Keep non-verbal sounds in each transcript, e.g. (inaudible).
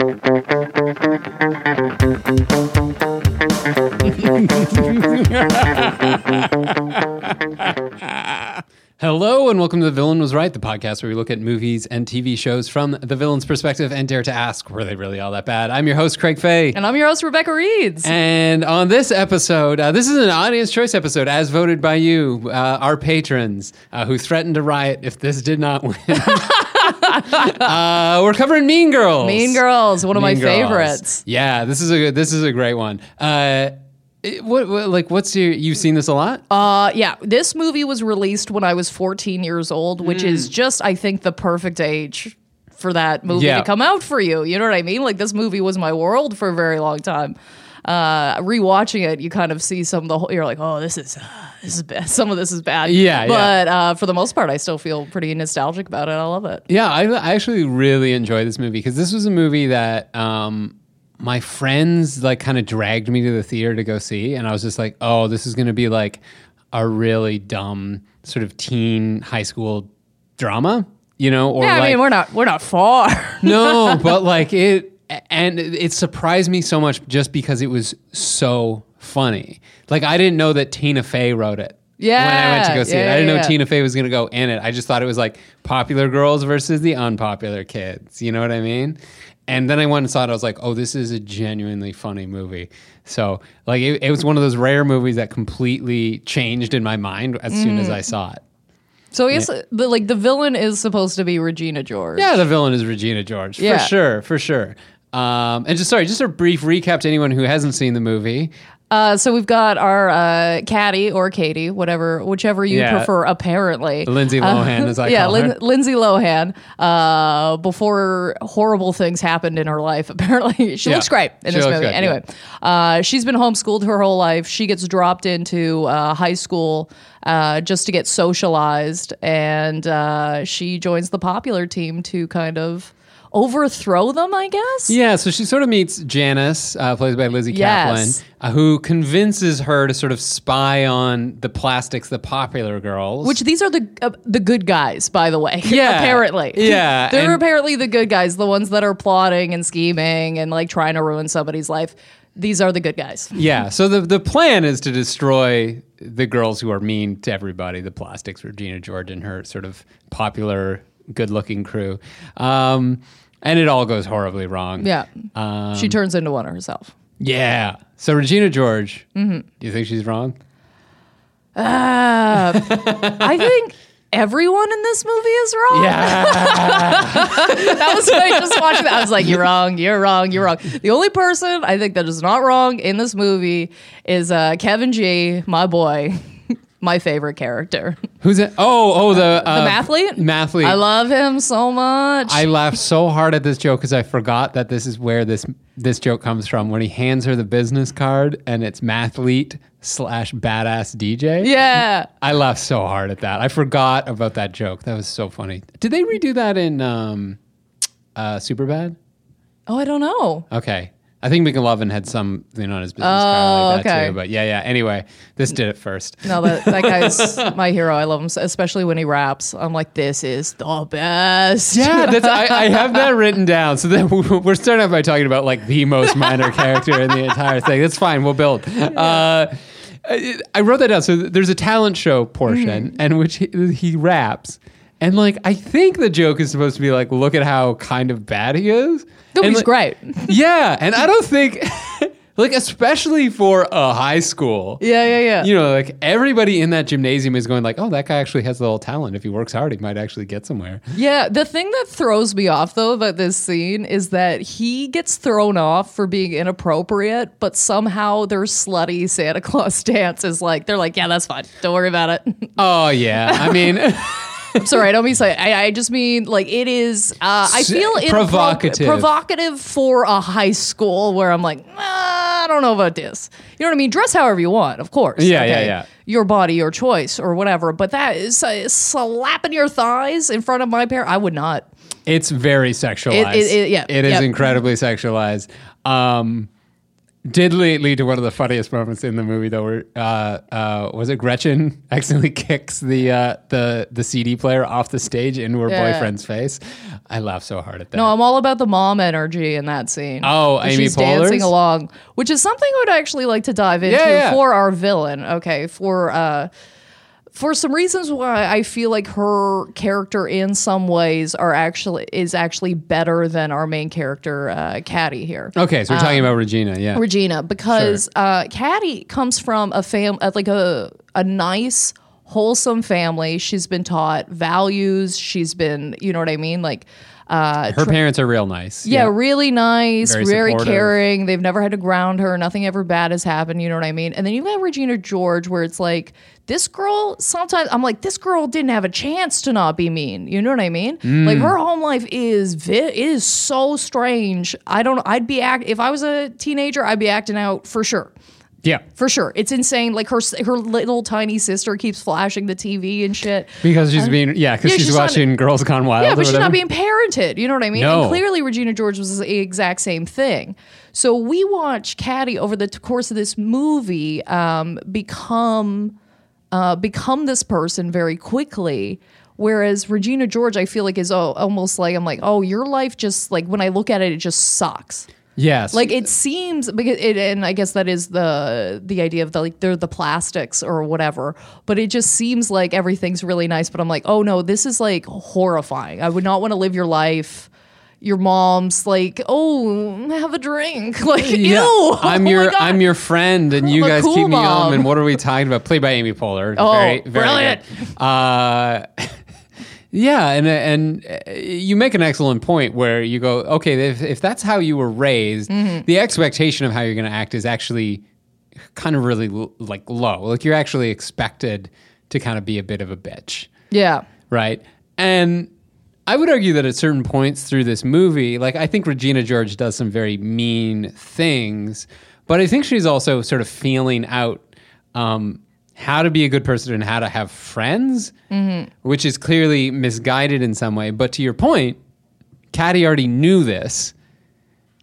(laughs) Hello and welcome to The Villain Was Right, the podcast where we look at movies and TV shows from the villain's perspective and dare to ask, were they really all that bad? I'm your host, Craig Fay. And I'm your host, Rebecca Reeds. And on this episode, uh, this is an audience choice episode as voted by you, uh, our patrons, uh, who threatened to riot if this did not win. (laughs) uh, we're covering Mean Girls. mean Girls, one of my Girls. favorites. Yeah, this is a good, this is a great one. Uh, it- what, what like what's your you've seen this a lot? Uh, yeah, this movie was released when I was 14 years old, which is Hmm. just, I think, the perfect age for that movie Yeah. to come out for you. You know what I mean? Like, this movie was my world for a very long time. Uh, rewatching it, you kind of see some of the whole, you're like, oh, this is, uh, this is bad. (laughs) Some of this is bad. Yeah, yeah. But uh, for the most part, I still feel pretty nostalgic about it. I love it. Yeah, I, I actually really enjoy this movie because this was a movie that um, my friends like kind of dragged me to the theater to go see, and I was just like, oh, this is going to be like a really dumb sort of teen high school drama, you know? Or Yeah, like, mean, we're not, we're not far. no, (laughs) but like it, and it surprised me so much just because it was so funny. Like I didn't know that Tina Fey wrote it. Yeah. when I went to go see it, I didn't know yeah. Tina Fey was going to go in it. I just thought it was like popular girls versus the unpopular kids. You know what I mean? And then I went and saw it. I was like, oh, this is a genuinely funny movie. So like it, it was one of those rare movies that completely changed in my mind as soon Mm. as I saw it. so I guess the, like the villain is supposed to be Regina George. Yeah, the villain is Regina George Yeah. for sure, for sure. Um, and just sorry, just a brief recap to anyone who hasn't seen the movie. Uh, so we've got our uh, Caddy or Katie, whatever, whichever you Yeah. prefer. Apparently, Lindsay Lohan, is I (laughs) yeah, Lin-. Lindsay Lohan. Uh, before horrible things happened in her life, (laughs) apparently she Yeah. looks great in She this movie. good, anyway, uh, she's been homeschooled her whole life. She gets dropped into uh, high school uh, just to get socialized, and uh, she joins the popular team to kind of overthrow them. I guess. Yeah, so she sort of meets Janice, uh, played by Lizzy Yes. Caplan, uh, who convinces her to sort of spy on the plastics, the popular girls. Which these are the uh, the good guys, by the way. (laughs) Yeah. apparently. (laughs) Yeah, they're apparently the good guys, the ones that are plotting and scheming and like trying to ruin somebody's life. These are the good guys. (laughs) yeah, so the the plan is to destroy the girls who are mean to everybody, the plastics, Regina George and her sort of popular, good-looking crew. Um, and it all goes horribly wrong. Yeah, Um, she turns into one herself. Yeah. So Regina George, Mm-hmm. do you think she's wrong? I think everyone in this movie is wrong. Yeah. (laughs) that was when I just watched that. I was like, "You're wrong. You're wrong. You're wrong." The only person I think that is not wrong in this movie is uh, Kevin G, my boy, my favorite character, Who's it? Oh, oh, the uh, the mathlete. Mathlete. I love him so much. I laughed so hard at this joke because I forgot that this is where this this joke comes from. When he hands her the business card and it's mathlete slash badass DJ. yeah. I laughed so hard at that. I forgot about that joke. That was so funny. Did they redo that in um, uh, Superbad? Oh, I don't know. Okay. I think McLovin had something on his business Oh, card like that okay. too. But yeah, yeah. Anyway, this did it first. No, that, that guy's (laughs) my hero. I love him, especially when he raps. I'm like, this is the best. Yeah, that's I, I (laughs) have that written down. So then (laughs) we're starting off by talking about like the most minor character in the entire thing. That's fine. We'll build. Uh, I wrote that down. So there's a talent show portion, and which he, he raps, and like I think the joke is supposed to be like, look at how kind of bad he is. No, And, he's like, great. (laughs) (laughs) Yeah, and I don't think. (laughs) Like especially for a high school, Yeah, yeah, yeah. you know, like everybody in that gymnasium is going like, "Oh, that guy actually has a little talent. If he works hard, he might actually get somewhere." Yeah, the thing that throws me off though about this scene is that he gets thrown off for being inappropriate, but somehow their slutty Santa Claus dance is like they're like, yeah, that's fine. Don't worry about it. Oh yeah, I mean, I'm sorry, I don't mean say. I, I just mean like it is. Uh, I feel inappropriate- provocative. provocative for a high school where I'm like, "Ah, I don't know about this. You know what I mean? Dress however you want, of course. Yeah, yeah, yeah. Your body, your choice, or whatever. But that is uh, slapping your thighs in front of my parent. I would not. It's very sexualized. It- it- yeah, it is incredibly sexualized. Um, did lead, lead to one of the funniest moments in the movie, though. Where uh, uh, was it Gretchen (laughs) accidentally kicks the uh, the the CD player off the stage into her Yeah. boyfriend's face? I laugh so hard at that. No, I'm all about the mom energy in that scene. Oh, Amy she's dancing along, which is something I would actually like to dive into Yeah, yeah. for our villain. Okay, for uh, for some reasons why I feel like her character in some ways are actually is actually better than our main character, uh, Caddy here. okay, so we're talking about Regina. Yeah, Regina because uh, Caddy comes from a fam uh, like a a nice wholesome family. She's been taught values. She's been you know what I mean like. Uh, her parents are real nice. yeah, really nice, Very very, caring. They've never had to ground her. Nothing ever bad has happened. You know what I mean? And then you got Regina George, where it's like this girl. Sometimes I'm like, this girl didn't have a chance to not be mean. You know what I mean? Mm. Like her home life is vi- is so strange. I don't. I'd be act if I was a teenager. I'd be acting out for sure. Yeah, For sure, it's insane. Like her, her little tiny sister keeps flashing the TV and shit. because she's being yeah, because yeah, she's, she's not- watching Girls Gone Wild. Yeah, or but she's not being parented. You know what I mean? No. And clearly, Regina George was the exact same thing. So we watch Caddy over the course of this movie um, become uh, become this person very quickly. Whereas Regina George, I feel like is oh, almost like I'm like, oh, your life just like when I look at it, it just sucks. Yes, Like it seems because it, and I guess that is the the idea of the like they're the plastics or whatever. But it just seems like everything's really nice. But I'm like, oh no, this is like horrifying. I would not want to live your life. Your mom's like, oh, have a drink. (laughs) Like, Yeah, ew. (laughs) I'm Oh your. I'm your friend, and you I'm guys cool keep me mom. home. And what are we talking about? Played by Amy Poehler. Oh, very, very brilliant. good. Uh, (laughs) yeah, and and uh, you make an excellent point where you go, okay, if if that's how you were raised, Mm-hmm. the expectation of how you're going to act is actually kind of really l- like low. Like you're actually expected to kind of be a bit of a bitch Yeah. right? And I would argue that at certain points through this movie, like I think Regina George does some very mean things, but I think she's also sort of feeling out um, how to be a good person and how to have friends, which is clearly misguided in some way. But to your point, Caddy already knew this,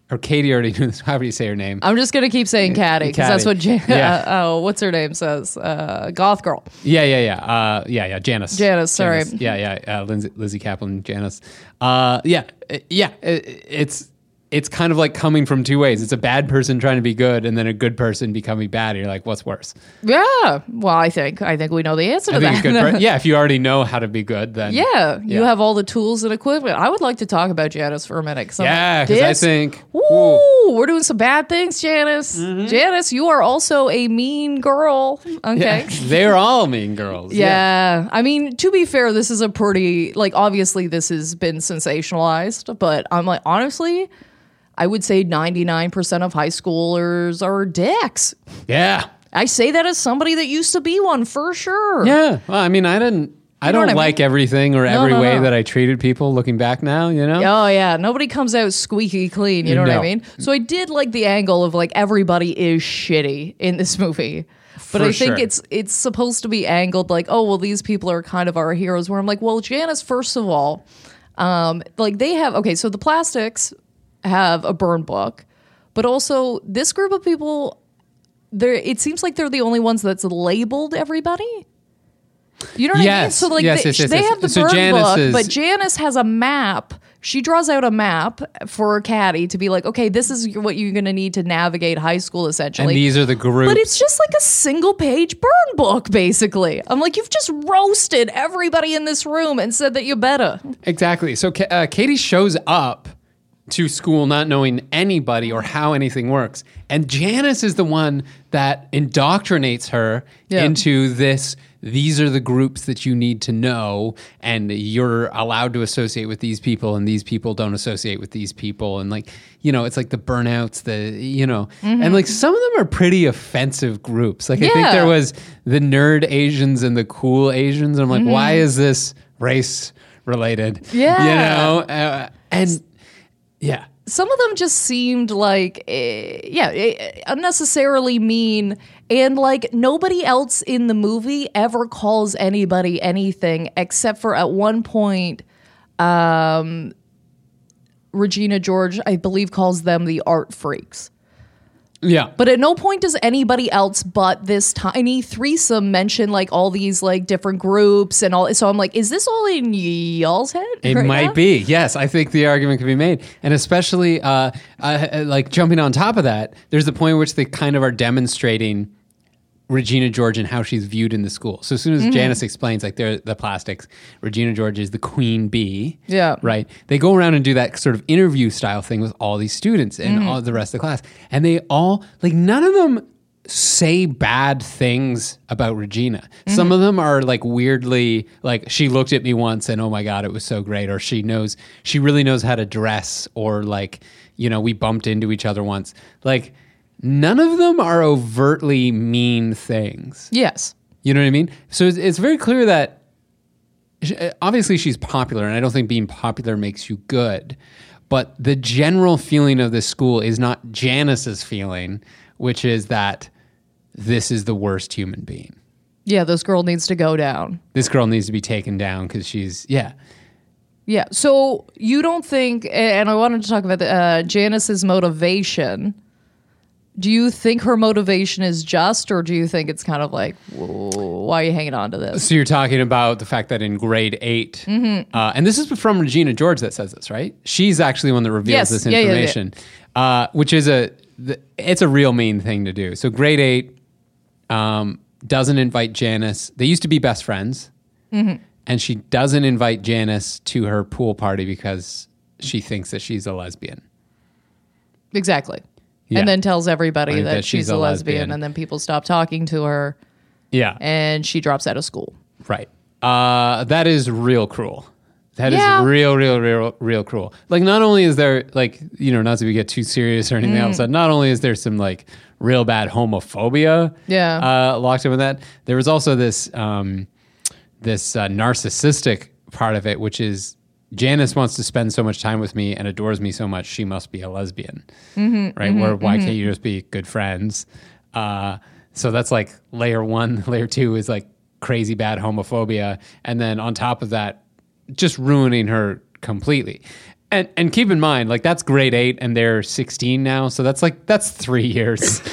or Katie already (laughs) knew this. However you say her name. I'm just gonna keep saying Caddy because that's what Jan- (laughs) Yeah. uh, oh, what's her name says? Uh, Goth girl. Yeah, yeah, yeah, uh, yeah, yeah. Janice. Janice, sorry. Yeah, yeah. Uh, Lindsay, Lizzy Caplan, Janice. Uh, yeah, uh, yeah. It, it's it's kind of like coming from two ways. It's a bad person trying to be good, and then a good person becoming bad. And You're like, what's worse? Yeah. Well, I think I think we know the answer to that. Per- (laughs) yeah, if you already know how to be good, then Yeah, you Yeah. have all the tools and equipment. I would like to talk about Janice for a minute. Yeah. like, Because I think, Ooh, ooh, Mm-hmm. we're doing some bad things, Janice. Janice, you are also a mean girl. (laughs) Okay. yeah, they're all mean girls. Yeah. I mean, to be fair, this is a pretty like obviously this has been sensationalized, but I'm like honestly, I would say 99% of high schoolers are dicks. yeah, I say that as somebody that used to be one for sure. yeah. Well, I mean, I didn't. I You know don't I mean? like everything or every no, way no. that I treated people. Looking back now, you know. Oh yeah, nobody comes out squeaky clean. You know what I mean? So I did like the angle of like everybody is shitty in this movie, but For I think sure. it's it's supposed to be angled like, oh well, these people are kind of our heroes. Where I'm like, well, Janice, first of all, um, like they have okay, so the plastics have a burn book, but also this group of people, there it seems like they're the only ones that's labeled everybody. You know what I mean? So like Yes, they, yes, yes, they yes. have the So burn Janice book, is- but Janice has a map. She draws out a map for Caddy to be like, okay, this is what you're going to need to navigate high school, essentially. and these are the groups. but it's just like a single page burn book, basically. I'm like, you've just roasted everybody in this room and said that you're better. Exactly. So uh, Katie shows up to school not knowing anybody or how anything works. And Janice is the one that indoctrinates her Yeah. into this. These are the groups that you need to know, and you're allowed to associate with these people, and these people don't associate with these people. And, like, you know, it's like the burnouts, the, you know, and like some of them are pretty offensive groups. Like, I think Mm-hmm. There was the nerd Asians and the cool Asians. And I'm like, why Mm-hmm. is this race related. Yeah. You know, uh, and yeah. some of them just seemed like eh, yeah eh, unnecessarily mean and like nobody else in the movie ever calls anybody anything except for at one point um regina george i believe calls them the art freaks Yeah. but at no point does anybody else but this tiny threesome mention like all these like different groups and all so i'm like is this all in y'all's head It right might now? be. Yes, I think the argument can be made, and especially uh, uh, like jumping on top of that. There's the point in which they kind of are demonstrating Regina George and how she's viewed in the school. So as soon as Mm-hmm. Janice explains, like they're the plastics, Regina George is the queen bee. Yeah. Right. They go around and do that sort of interview style thing with all these students and Mm-hmm. all the rest of the class, and they all like none of them say bad things about Regina. Mm-hmm. Some of them are like weirdly like she looked at me once and oh my god it was so great or she knows she really knows how to dress or like you know we bumped into each other once. Like none of them are overtly mean things. yes You know what I mean? So it's, it's very clear that sh- uh, obviously she's popular, and I don't think being popular makes you good. But the general feeling of this school is not Janice's feeling, which is that this is the worst human being. yeah this girl needs to go down This girl needs to be taken down because she's, yeah. Yeah. So you don't think, and I wanted to talk about the, uh, Janice's motivation. Do you think her motivation is just, or do you think it's kind of like, why are you hanging on to this? So you're talking about the fact that in grade 8 Mm-hmm. uh, and this is from Regina George that says this, right? She's actually the one that reveals Yes. this Yeah, yeah, yeah. information, Uh, which is a th- it's a real mean thing to do. So grade eight um, doesn't invite Janice. They used to be best friends, Mm-hmm. and she doesn't invite Janice to her pool party because she thinks that she's a lesbian. Exactly. Yeah. And then tells everybody Like that, she's, a, lesbian, and then people stop talking to her, Yeah, and she drops out of school. Right. Uh, that is real cruel. That is Yeah. real, real, real, real cruel. Like, not only is there like you know, not to get too serious or anything Mm. else, but not only is there some like real bad homophobia, Yeah. uh, locked in with that. There was also this um, this uh, narcissistic part of it, which is Janice wants to spend so much time with me and adores me so much, she must be a lesbian, Mm-hmm, right? Where why can't you just be good friends? Uh, so that's like layer one. (laughs) Layer two is like crazy bad homophobia, and then on top of that, just ruining her completely. And and keep in mind, like that's grade eight, and they're sixteen now, so that's like that's three years. (laughs)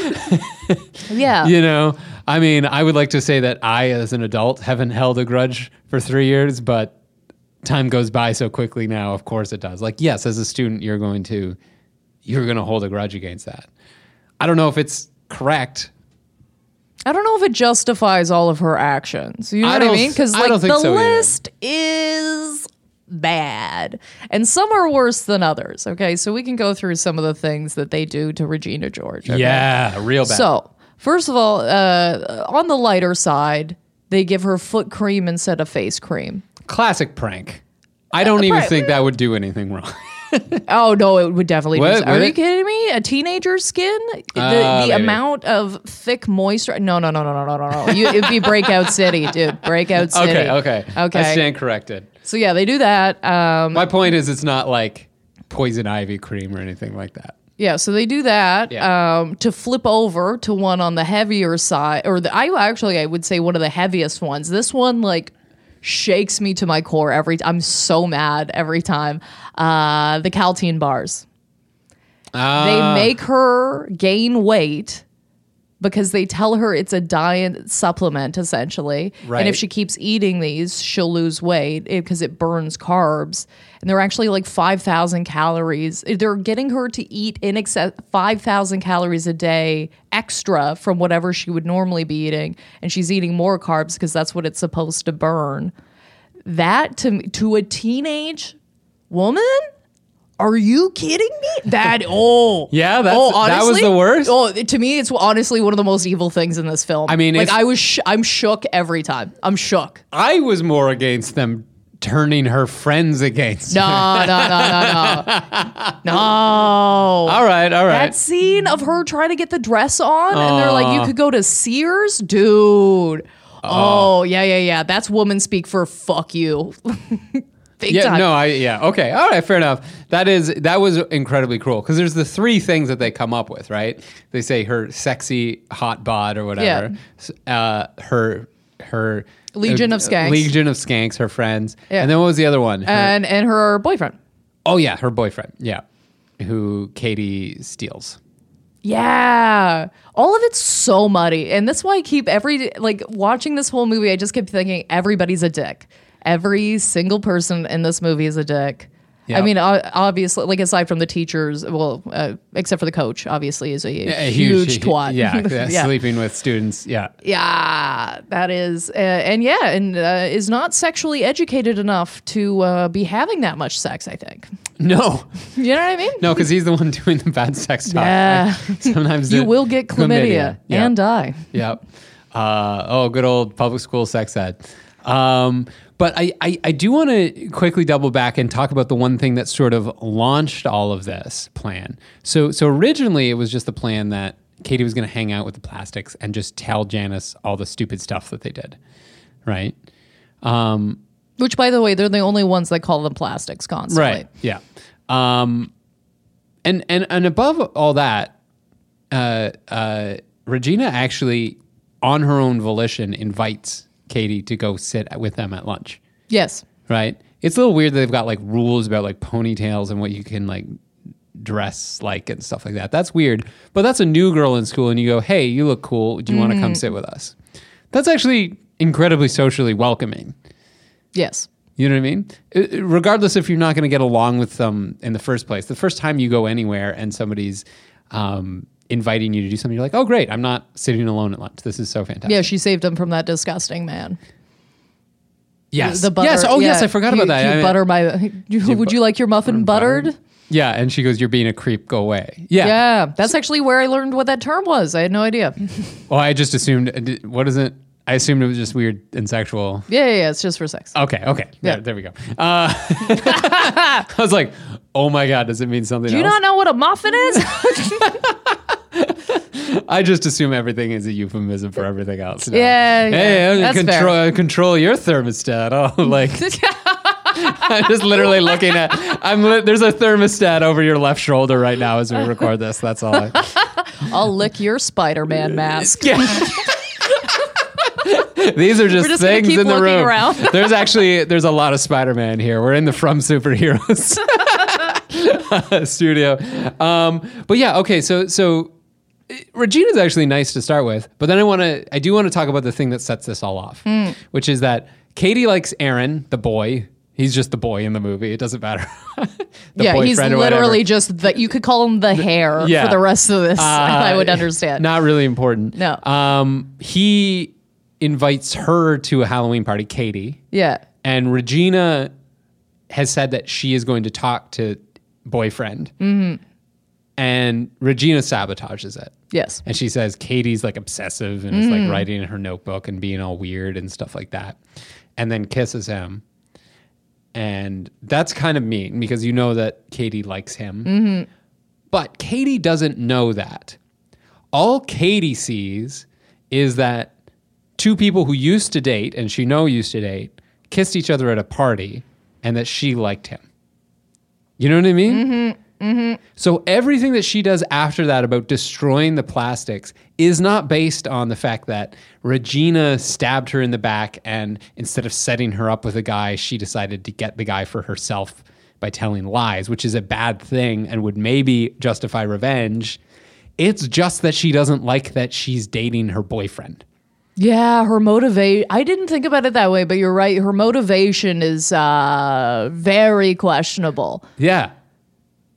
Yeah. you know, I mean, I would like to say that I, as an adult, haven't held a grudge for three years, but time goes by so quickly now. Of course, it does. Like, yes, as a student, you're going to you're going to hold a grudge against that. I don't know if it's correct. I don't know if it justifies all of her actions. You know I what I mean? Because like the so list is bad, and some are worse than others. Okay, so we can go through some of the things that they do to Regina George. okay? Yeah, real bad. So first of all, uh, on the lighter side, they give her foot cream instead of face cream. Classic prank. I don't even right. think that would do anything wrong. (laughs) Oh no, it would definitely. What? do Are you it? kidding me? A teenager's skin, the, Uh, the amount of thick moisture. No, no, no, no, no, no, no. You, it'd be breakout city, dude. Breakout (laughs) city. okay, okay, okay. I stand corrected. So yeah, they do that. Um, My point is, it's not like poison ivy cream or anything like that. yeah, so they do that Yeah. um, to flip over to one on the heavier side, or the I actually I would say one of the heaviest ones. This one like shakes me to my core every. time. I'm so mad every time. Uh, the Kälteen bars. they Ah. make her gain weight because they tell her it's a diet supplement essentially and if she keeps eating these she'll lose weight because it burns carbs and they're actually like 5000 calories they're getting her to eat in excess 5000 calories a day extra from whatever she would normally be eating and she's eating more carbs because that's what it's supposed to burn that to to a teenage woman are you kidding me? That (laughs) oh Yeah, that's- oh, that was the worst? Oh, to me, it's honestly one of the most evil things in this film. I mean, like I was, sh- I'm shook every time. I'm shook. I was more against them turning her friends against. No, her. no, no, no, no, (laughs) no. All right, all right. That scene of her trying to get the dress on, and they're like, "You could go to Sears, dude." oh yeah, yeah, yeah. That's woman speak for fuck you. (laughs) Big Yeah, time. no, I yeah, okay, all right, fair enough. That is that was incredibly cruel because there's the three things that they come up with, right? They say her sexy hot bod or whatever, S- uh, her her Legion uh, of Skanks. Legion of Skanks, her friends, Yeah. and then what was the other one? Her- and and her boyfriend. oh yeah, her boyfriend, yeah, who Katie steals. Yeah. All of it's so muddy. And that's why I keep every, like, watching this whole movie, I just keep thinking everybody's a dick. Every single person in this movie is a dick. Yeah. I mean, obviously, like, aside from the teachers, well, uh, except for the coach, obviously, is a, A huge, twat. (laughs) Yeah, yeah, sleeping with students. Yeah. Yeah, that is, uh, and yeah, and uh, is not sexually educated enough to uh, be having that much sex. I think. No, You know what I mean? no, because he's the one (laughs) doing the bad sex talk. Yeah. (laughs) Sometimes You will get chlamydia, Yeah. and die. Yep. Uh, oh, good old public school sex ed. Um, but I, I, I do want to quickly double back and talk about the one thing that sort of launched all of this plan. So, so originally it was just the plan that Katie was going to hang out with the plastics and just tell Janice all the stupid stuff that they did, right? Um, Which, by the way, they're the only ones that call them plastics constantly. Right. Yeah. Um, and and and above all that, uh, uh, Regina actually, on her own volition, invites Katie to go sit with them at lunch. Yes. Right. It's a little weird that they've got like rules about like ponytails and what you can like dress like and stuff like that. That's weird. But that's a new girl in school, and you go, "Hey, you look cool. Do you want to come sit with us?" That's actually incredibly socially welcoming. Yes. You know what I mean? Uh, Regardless if you're not going to get along with them in the first place, the first time you go anywhere and somebody's um, inviting you to do something, you're like, oh, great, I'm not sitting alone at lunch. This is so fantastic. Yeah, she saved him from that disgusting man. Yes. The butter. yes. Oh, yes. I forgot You- about that. You I mean- butter my. (laughs) Would you like your muffin buttered? Yeah. And she goes, you're being a creep. Go away. Yeah. Yeah, that's actually where I learned what that term was. I had no idea. Well, I just assumed, uh, what is it? I assumed it was just weird and sexual. Yeah, yeah, yeah it's just for sex. Okay. Okay. Yeah. There, there we go. Uh, (laughs) I was like, oh my God, does it mean something Do you else? not know what a muffin is? (laughs) I just assume everything is a euphemism for everything else. now. Yeah, yeah, Hey, fair. control control your thermostat. Oh, (laughs) like I'm just literally looking at. I'm li- there's a thermostat over your left shoulder right now as we record this. That's all. I, I'll lick your Spider-Man mask. yeah. (laughs) These are just, just things in the room. around. (laughs) there's actually there's a lot of Spider-Man here. We're in the From Superheroes (laughs) studio. Um, but yeah, okay. So so Regina's actually nice to start with, but then I want to I do want to talk about the thing that sets this all off, Hmm. which is that Katie likes Aaron, the boy. He's just the boy in the movie. It doesn't matter. The yeah, he's literally just the. You could call him the hair yeah. for the rest of this. Uh, I would understand. Not really important. No. Um, he invites her to a Halloween party, Katie, yeah, and Regina has said that she is going to talk to boyfriend, Mm-hmm. and Regina sabotages it. yes, And she says Katie's like obsessive and is like writing in her notebook and being all weird and stuff like that. And then kisses him. And that's kind of mean because you know that Katie likes him. But Katie doesn't know that. All Katie sees is that two people who used to date and she know used to date kissed each other at a party and that she liked him. You know what I mean? Mm-hmm, mm-hmm. So everything that she does after that about destroying the plastics is not based on the fact that Regina stabbed her in the back and instead of setting her up with a guy, she decided to get the guy for herself by telling lies, which is a bad thing and would maybe justify revenge. It's just that she doesn't like that she's dating her boyfriend. Yeah. Her motivate. I didn't think about it that way, but you're right. Her motivation is uh, very questionable. Yeah.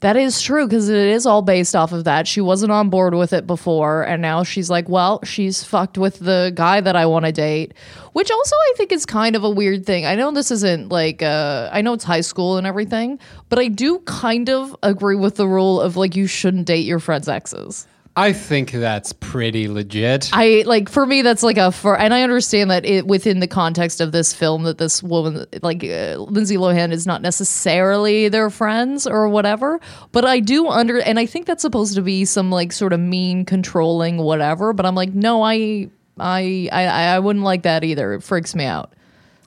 That is true because it is all based off of that. She wasn't on board with it before, and now she's like, well, she's fucked with the guy that I want to date, which also I think is kind of a weird thing. I know this isn't like, uh, I know it's high school and everything, but I do kind of agree with the rule of like, you shouldn't date your friend's exes. I think that's pretty legit. I like for me that's like a for and I understand that it within the context of this film that this woman like uh, Lindsay Lohan is not necessarily their friends or whatever but I do under and I think that's supposed to be some like sort of mean controlling whatever but I'm like no I I, I I wouldn't like that either. It freaks me out.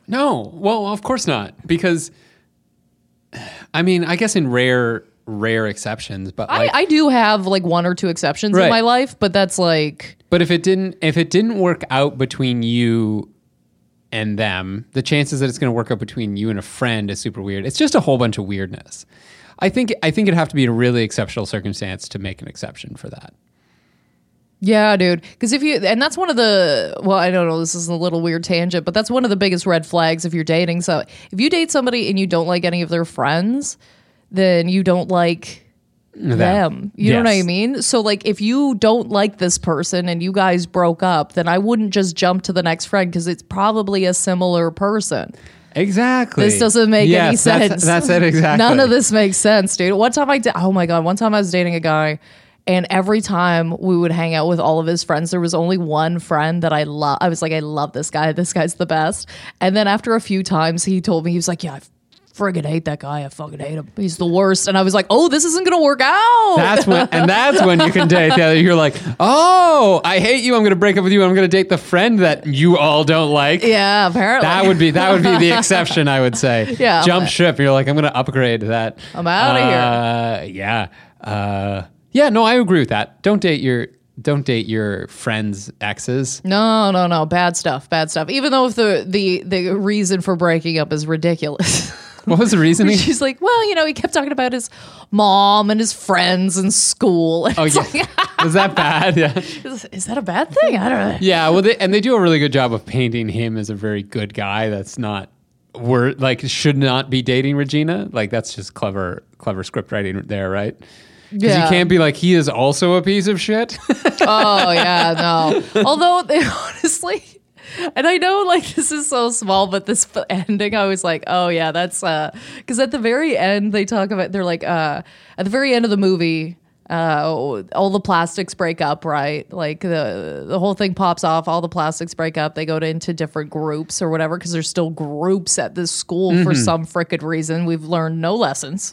No, well, of course not, because I mean, I guess in rare rare exceptions, but like, I, I do have like one or two exceptions Right. in my life, but that's like but if it didn't if it didn't work out between you and them, the chances that it's going to work out between you and a friend is super weird. It's just a whole bunch of weirdness. I think I think it'd have to be a really exceptional circumstance to make an exception for that. Yeah, dude. Because if you, and that's one of the, well, I don't know, this is a little weird tangent, but that's one of the biggest red flags if you're dating. So if you date somebody and you don't like any of their friends, then you don't like them. You know what I mean? So, like, if you don't like this person and you guys broke up, then I wouldn't just jump to the next friend because it's probably a similar person. Exactly. This doesn't make any sense. That's, that's it exactly. None of this makes sense, dude. One time I did, oh my God, one time I was dating a guy, and every time we would hang out with all of his friends, there was only one friend that I love. I was like, I love this guy. This guy's the best. And then after a few times, he told me, he was like, yeah, I friggin' hate that guy. I fucking hate him. He's the worst. And I was like, oh, this isn't going to work out. That's when, and that's when you can date the other. You're like, oh, I hate you. I'm going to break up with you. I'm going to date the friend that you all don't like. yeah, apparently. That would be that would be the exception, I would say. (laughs) Yeah, jump ship. You're like, I'm going to upgrade that. I'm outta here. Yeah, uh, yeah. No, I agree with that. Don't date your don't date your friends' exes. no, no, no. Bad stuff. Bad stuff. Even though if the, the, the reason for breaking up is ridiculous. (laughs) What was the (laughs) reasoning? She's like, well, you know, he kept talking about his mom and his friends and school. (laughs) oh yeah, like, (laughs) was that bad? Yeah. is, is that a bad thing? I don't know. Yeah, well, they, and they do a really good job of painting him as a very good guy. That's not word like should not be dating Regina. Like that's just clever, clever script writing there, right? Because Yeah. you can't be like he is also a piece of shit. Oh yeah, no. Although they honestly, and I know like (laughs) this is so small, but this ending, I was like, oh yeah, that's uh, because at the very end they talk about they're like uh, at the very end of the movie. Uh, all the plastics break up, right? Like the the whole thing pops off. All the plastics break up. They go to, into different groups or whatever because there's still groups at this school for some frickin' reason. We've learned no lessons.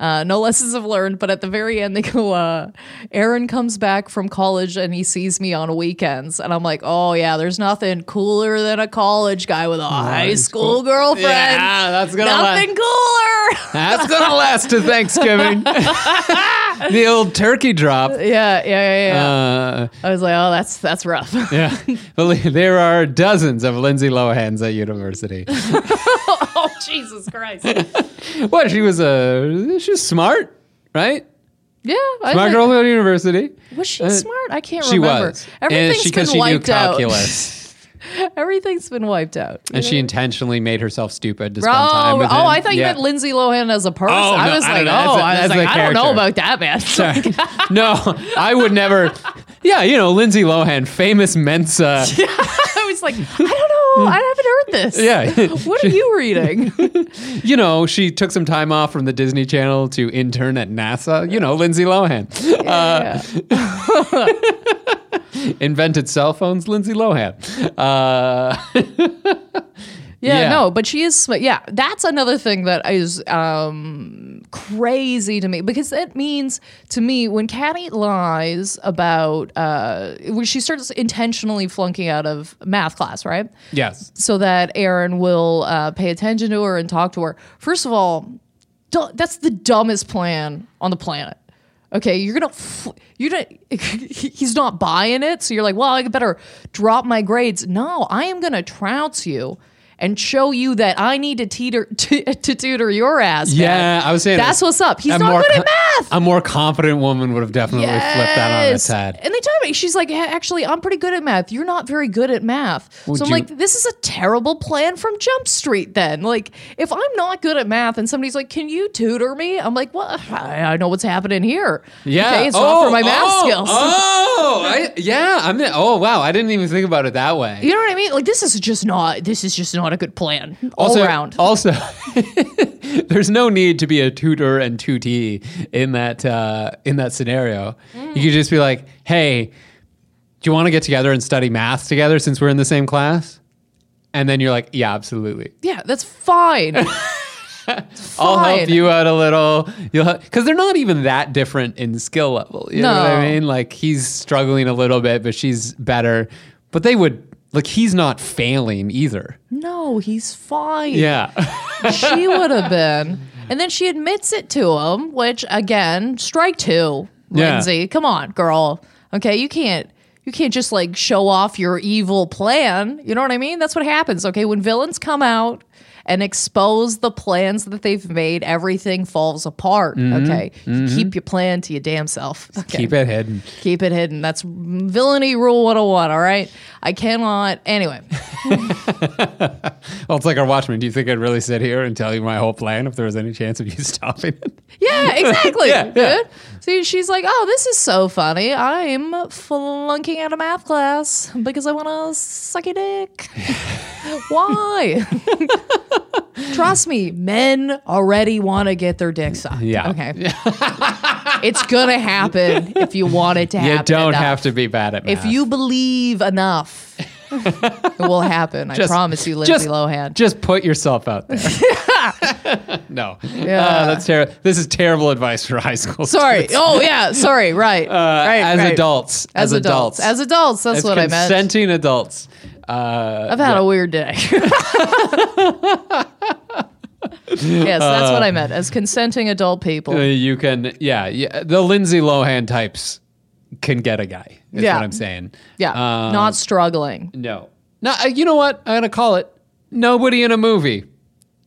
Uh, no (laughs) lessons have learned, but at the very end, they go, uh, Aaron comes back from college and he sees me on weekends. And I'm like, oh, yeah, there's nothing cooler than a college guy with a high school girlfriend. Yeah, that's gonna Nothing cooler. (laughs) That's gonna last to Thanksgiving. (laughs) the old turkey drop. yeah, yeah, yeah, yeah. Uh, I was like, oh, that's that's rough. yeah, Believe- there are dozens of Lindsay Lohans at university. Oh, (laughs) Jesus Christ. (laughs) what? She was a she was smart, right? Yeah. I Smart think- girl at university. Was she Uh, smart? I can't She remember. was, Everything's she been she wiped out. (laughs) Everything's been wiped out. And she intentionally made herself stupid to spend time with oh, him. I thought you Yeah. meant Lindsay Lohan as a person. Oh, I no, was I like, oh, know. That's I was like, I don't know about that, man. Sorry. no, I would never. Yeah, you know, Lindsay Lohan, famous Mensa. I was like, I don't know. I haven't heard this. Yeah. (laughs) What are you reading? (laughs) You know, she took some time off from the Disney Channel to intern at NASA. You know, Lindsay Lohan. Uh, (laughs) invented cell phones, Lindsay Lohan. Uh, Yeah, Yeah. no, but she is. sm- Yeah, that's another thing that is um, crazy to me because it means to me when Caddy lies about uh, when she starts intentionally flunking out of math class, right? yes. so that Aaron will uh, pay attention to her and talk to her. First of all, du- that's the dumbest plan on the planet. Okay, you're gonna, f- you're gonna, (laughs) he's not buying it. So you're like, well, I better drop my grades. No, I am gonna trounce you and show you that I need to teeter (laughs) to, to tutor your ass. man. Yeah, I was saying that's what's up. He's not good at math. A more confident woman would have definitely flipped that on its head. And they talk about she's like, "Yeah, actually, I'm pretty good at math. You're not very good at math. Would so I'm you- like, this is a terrible plan from Jump Street then. Like, if I'm not good at math and somebody's like, can you tutor me? I'm like, well, I, know what's happening here. Yeah. Okay, it's not for oh, my math oh, skills. Oh, (laughs) I, yeah. I'm. Oh, wow. I didn't even think about it that way. You know what I mean? Like, this is just not, this is just not a good plan all also, around. Also, (laughs) there's no need to be a tutor and tutee in that uh, in that scenario. Mm. You could just be like, "Hey, do you want to get together and study math together since we're in the same class?" And then you're like, "Yeah, absolutely. yeah, that's fine. (laughs) I'll help you out a little." You'll because they're not even that different in skill level. You know what I mean? Like he's struggling a little bit, but she's better. but they would like he's not failing either. No, he's fine. Yeah. (laughs) she would have been. And then she admits it to him, which again, strike two, Yeah. Lindsay. Come on, girl. Okay, you can't you can't just like show off your evil plan. You know what I mean? That's what happens. Okay, when villains come out and expose the plans that they've made, everything falls apart. Okay, keep your plan to your damn self. Okay. Mm-hmm. Keep it hidden. Keep it hidden. That's villainy rule 101, all right? I cannot. Anyway, (laughs) Well, it's like our Watchmen. Do you think I'd really sit here and tell you my whole plan if there was any chance of you (laughs) stopping it? Yeah, (laughs) exactly. Yeah, yeah. See, she's like, oh, this is so funny. I'm flunking out of math class because I want to suck your dick. Why? Trust me, men already want to get their dick sucked. Yeah. Okay. it's going to happen if you want it to happen. You don't enough. have to be bad at math. If you believe enough, it will happen. I promise you, Lindsay just, Lohan. Just put yourself out there. (laughs) no. Yeah. Uh, that's terrible. This is terrible advice for high school Sorry. students. Oh, yeah. Sorry. Right. Uh, right. as right. adults. As, adults. As adults. That's As what I meant. consenting adults. Uh, I've had a weird day. (laughs) yes, that's what I meant. As consenting adult people. uh, you can, yeah, yeah. The Lindsay Lohan types can get a guy. Is Yeah. what I'm saying. yeah. Uh, not struggling. No. No, uh, you know what? I'm to call it nobody in a movie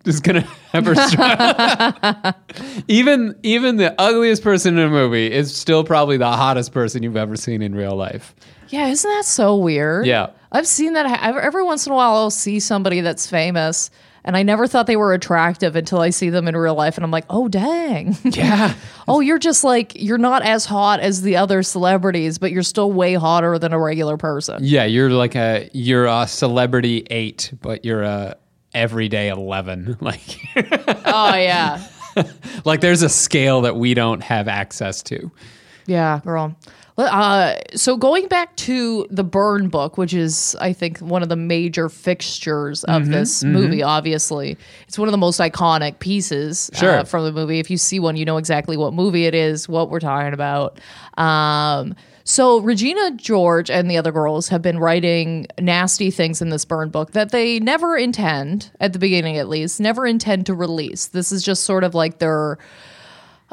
is to (laughs) ever struggle. (laughs) even even the ugliest person in a movie is still probably the hottest person you've ever seen in real life. Yeah, isn't that so weird? Yeah. I've seen that ha- every- once in a while. I'll see somebody that's famous, and I never thought they were attractive until I see them in real life, and I'm like, oh dang, Yeah. (laughs) oh you're just like you're not as hot as the other celebrities, but you're still way hotter than a regular person. Yeah, you're like a you're a celebrity 8, but you're a everyday 11. (laughs) Like oh yeah, (laughs) like there's a scale that we don't have access to. Yeah, girl. Uh, so going back to the Burn book, which is I think one of the major fixtures of Mm-hmm, this movie. Obviously, it's one of the most iconic pieces uh, from the movie. If you see one, you know exactly what movie it is, what we're talking about. Um, so Regina George and the other girls have been writing nasty things in this Burn book that they never intend, at the beginning at least, never intend to release. This is just sort of like their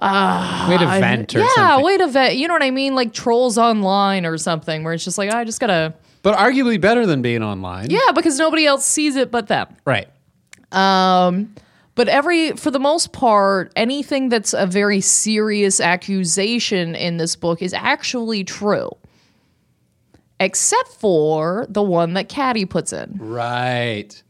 Way to vent or yeah, something. way to vet. You know what I mean? Like trolls online or something, where it's just like I just gotta. But arguably better than being online. Yeah, because nobody else sees it but them. Right. Um, but every for the most part, anything that's a very serious accusation in this book is actually true, except for the one that Caddy puts in. Right.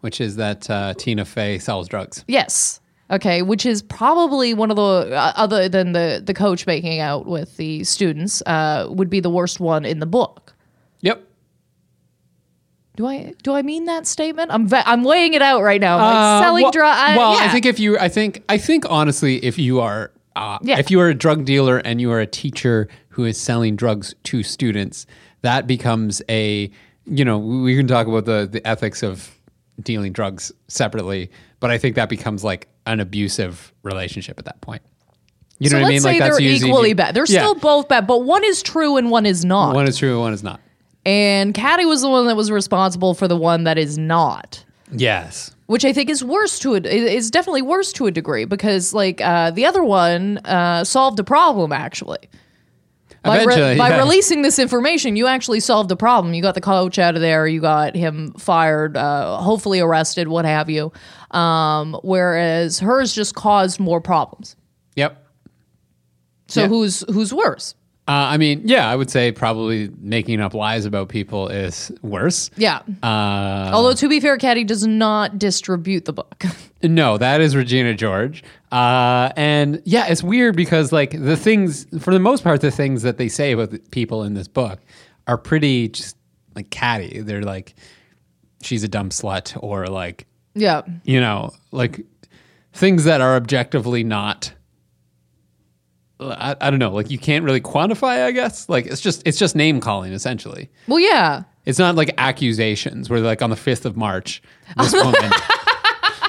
Which is that uh, Tina Fey sells drugs. Yes. Okay, which is probably one of the uh, other than the the coach making out with the students uh, would be the worst one in the book. Do I do I mean that statement? I'm ve- I'm weighing it out right now. I'm like Uh, selling well, drugs. well, yeah. I think if you, I think, I think honestly, if you are, uh, Yeah. if you are a drug dealer and you are a teacher who is selling drugs to students, that becomes a, you know, we can talk about the the ethics of dealing drugs separately, but I think that becomes like an abusive relationship at that point. You so know what I let's mean? say Like they're using equally bad. They're Yeah. still both bad, but one is true and one is not. one is true and one is not. And Caddy was the one that was responsible for the one that is not. Yes. Which I think is worse to a is definitely worse to a degree because like uh, the other one uh, solved a problem actually. By, re- by yeah. releasing this information, you actually solved a problem. You got the coach out of there. You got him fired, uh, hopefully arrested, what have you. Um, whereas hers just caused more problems. Yep. So who's who's worse? Uh, I mean, yeah, I would say probably making up lies about people is worse. Yeah. Uh, Although to be fair, Caddy does not distribute the book. (laughs) no, that is Regina George. Uh, and yeah, it's weird because like the things, for the most part, the things that they say about the people in this book are pretty just like catty. They're like, she's a dumb slut, or like, yeah. you know, like things that are objectively not. I, I don't know. Like you can't really quantify. I guess. Like it's just it's just name calling essentially. Well, yeah. It's not like accusations where like on the 5th of March, this (laughs) woman.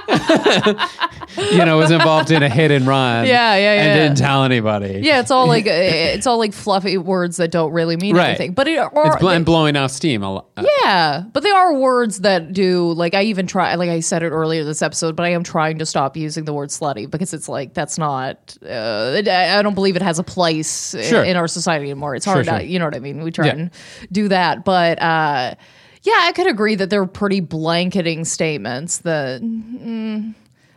(laughs) you know, was involved in a hit and run. Yeah, yeah, yeah. And didn't tell anybody. Yeah, it's all like it's all like fluffy words that don't really mean Right. anything. But it or It's bl- and blowing off steam a lot. yeah, but they are words that do like I even try like I said it earlier this episode, but I am trying to stop using the word slutty because it's like that's not. Uh, I don't believe it has a place Sure. in our society anymore. It's hard, Sure, to, sure. you know what I mean. We try Yeah. and do that, but uh, yeah, I could agree that they're pretty blanketing statements that. mm,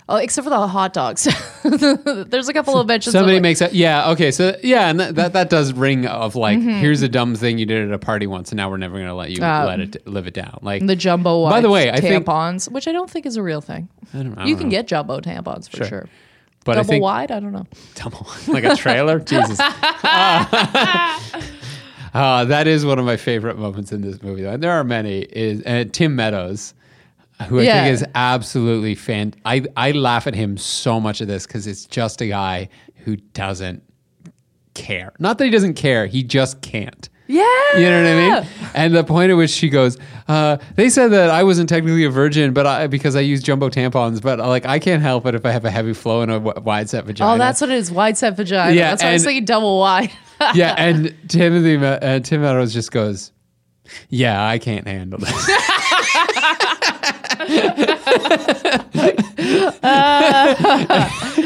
Oh, except for the hot dogs. (laughs) There's a couple of mentions. Somebody like, makes that. Yeah. Okay. So yeah, and that, that that does ring of like, Mm-hmm. here's a dumb thing you did at a party once, and now we're never going to let you Um, let it live it down. Like the jumbo By the way, I think- tampons, which I don't think is a real thing. I don't, I You don't can know. get jumbo tampons for Sure. sure. but I Double think wide, I don't know. double (laughs) like a trailer. Jesus. Uh, (laughs) that is one of my favorite moments in this movie, though. and there are many. Is uh, Tim Meadows, who I Yeah. think is absolutely fan. I I laugh at him so much of this because it's just a guy who doesn't care. Not that he doesn't care, he just can't. Yeah. You know what I mean? And the point at which she goes, uh, they said that I wasn't technically a virgin, but I, because I use jumbo tampons, but uh, like I can't help it if I have a heavy flow and a w- wide set vagina. Oh, that's what it is. Wide set vagina. Yeah, that's why I was thinking double wide. Yeah. And Timothy, uh, Tim Meadows just goes, "Yeah, I can't handle this." (laughs) (laughs)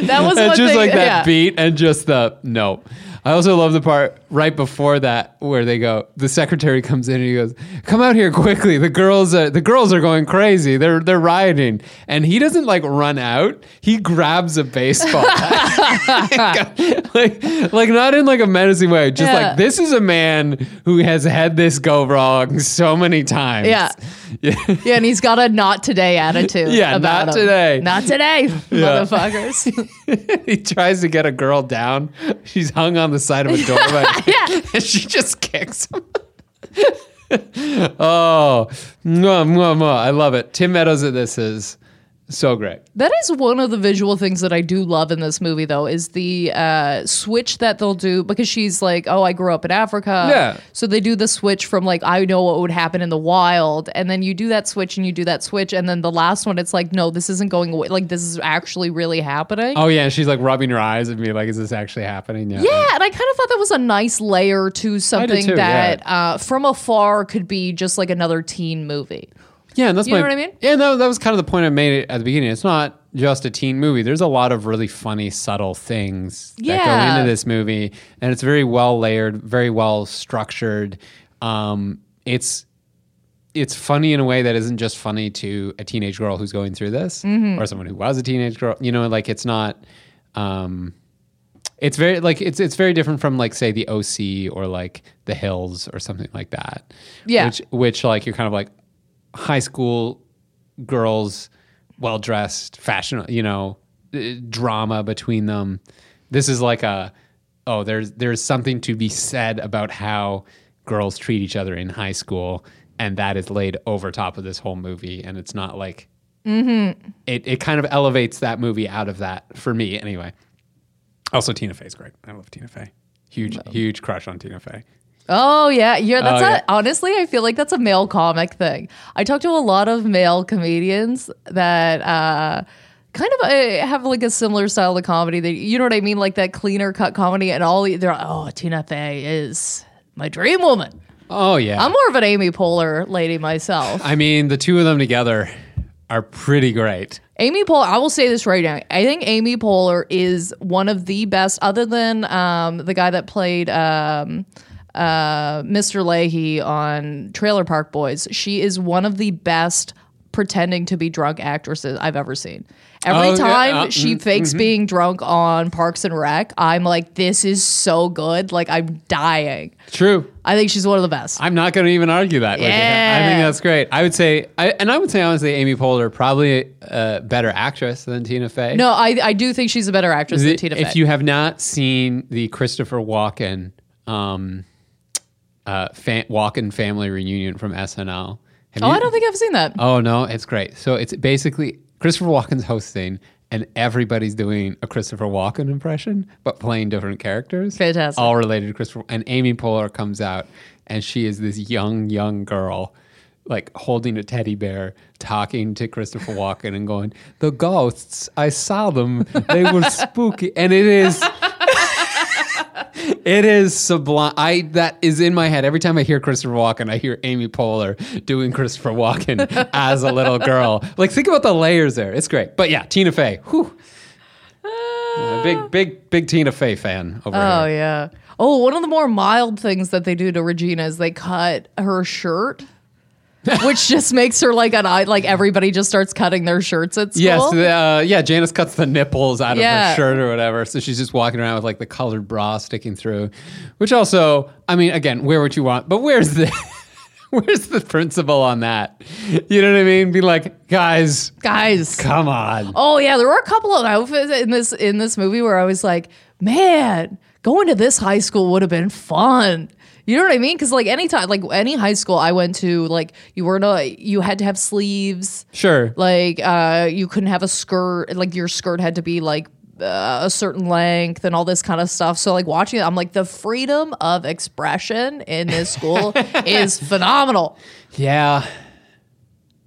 that was and just thing. like that yeah. beat and just the no. I also love the part right before that where they go. The secretary comes in and he goes, "Come out here quickly! The girls, are, the girls are going crazy. They're they're rioting." And he doesn't like run out. He grabs a baseball, (laughs) like like not in like a menacing way. Just Yeah. like this is a man who has had this go wrong so many times. Yeah. yeah. (laughs) Yeah, and he's got a not today attitude. Yeah, about not him. today. Not today, motherfuckers. (laughs) he tries to get a girl down. She's hung on the side of a doorway. (laughs) yeah. (laughs) and she just kicks him. (laughs) oh, mwah, mwah, mwah. I love it. Tim Meadows at this is so great. That is one of the visual things that I do love in this movie, though, is the uh, switch that they'll do because she's like, "Oh, I grew up in Africa." Yeah. So they do the switch from like, "I know what would happen in the wild," and then you do that switch and you do that switch, and then the last one, it's like, "No, this isn't going away. Like, this is actually really happening." Oh yeah, and she's like rubbing her eyes at me, like, "Is this actually happening?" Yeah. Yeah, and I kind of thought that was a nice layer to something too, that uh, from afar could be just like another teen movie. Yeah, and that's You my, know what I mean? Yeah, no, that was kind of the point I made at the beginning. It's not just a teen movie. There's a lot of really funny, subtle things that go into this movie, and it's very well layered, very well structured. Um, it's it's funny in a way that isn't just funny to a teenage girl who's going through this, Mm-hmm. or someone who was a teenage girl. You know, like it's not. Um, it's very like it's it's very different from like say the OC or like the Hills or something like that. Yeah. Which which like you're kind of like high school girls, well dressed, fashion, you know, uh, drama between them. This is like a oh, there's there's something to be said about how girls treat each other in high school, and that is laid over top of this whole movie, and it's not like it it kind of elevates that movie out of that for me anyway. Also, Tina Fey's great. I love Tina Fey. Huge, huge crush on Tina Fey. Oh yeah, yeah. That's Oh, a, yeah. honestly, I feel like that's a male comic thing. I talk to a lot of male comedians that uh, kind of uh, have like a similar style of comedy. That you know what I mean, like that cleaner cut comedy, and all they're like, oh, Tina Fey is my dream woman. Oh yeah. I'm more of an Amy Poehler lady myself. I mean, the two of them together are pretty great. Amy Poehler, I will say this right now. I think Amy Poehler is one of the best, other than um, the guy that played um, uh, Mr. Lahey on Trailer Park Boys. She is one of the best pretending to be drunk actresses I've ever seen. Every Oh, yeah, time uh, she mm, fakes being drunk on Parks and Rec, I'm like, this is so good. Like, I'm dying. True. I think she's one of the best. I'm not going to even argue that. with you. I think that's great. I would say, I, and I would say honestly, Amy Poehler probably a better actress than Tina Fey. no, I, I do think she's a better actress than Tina Fey. if you have not seen the Christopher Walken, um, uh, fa- Walken family reunion from SNL, have oh, you- I don't think I've seen that. Oh no, it's great. So it's basically Christopher Walken's hosting, and everybody's doing a Christopher Walken impression, but playing different characters. Fantastic. All related to Christopher. And Amy Poehler comes out, and she is this young, young girl like holding a teddy bear, talking to Christopher Walken and going, "The ghosts, I saw them. They were (laughs) spooky." And it is it is sublime. I that is in my head every time I hear Christopher Walken. I hear Amy Poehler doing Christopher Walken (laughs) as a little girl. Like think about the layers there. It's great. But yeah, Tina Fey. Whew. Uh, big, big, big Tina Fey fan over Oh here. yeah. Oh, one of the more mild things that they do to Regina is they cut her shirt, (laughs) which just makes her like an eye. Like everybody just starts cutting their shirts at school. Yes, uh, yeah. Janis cuts the nipples out of her shirt or whatever, so she's just walking around with like the colored bra sticking through. Which also, I mean, again, wear what you want, but where's the (laughs) where's the principle on that? You know what I mean? Be like, guys, guys. come on. Oh yeah, there were a couple of outfits in this in this movie where I was like, man, going to this high school would have been fun. You know what I mean? Because like anytime, like any high school I went to, like you were not, you had to have sleeves. Sure. Like uh, you couldn't have a skirt. Like your skirt had to be like uh, a certain length and all this kind of stuff. So like watching it, I'm like the freedom of expression in this school (laughs) is phenomenal. Yeah.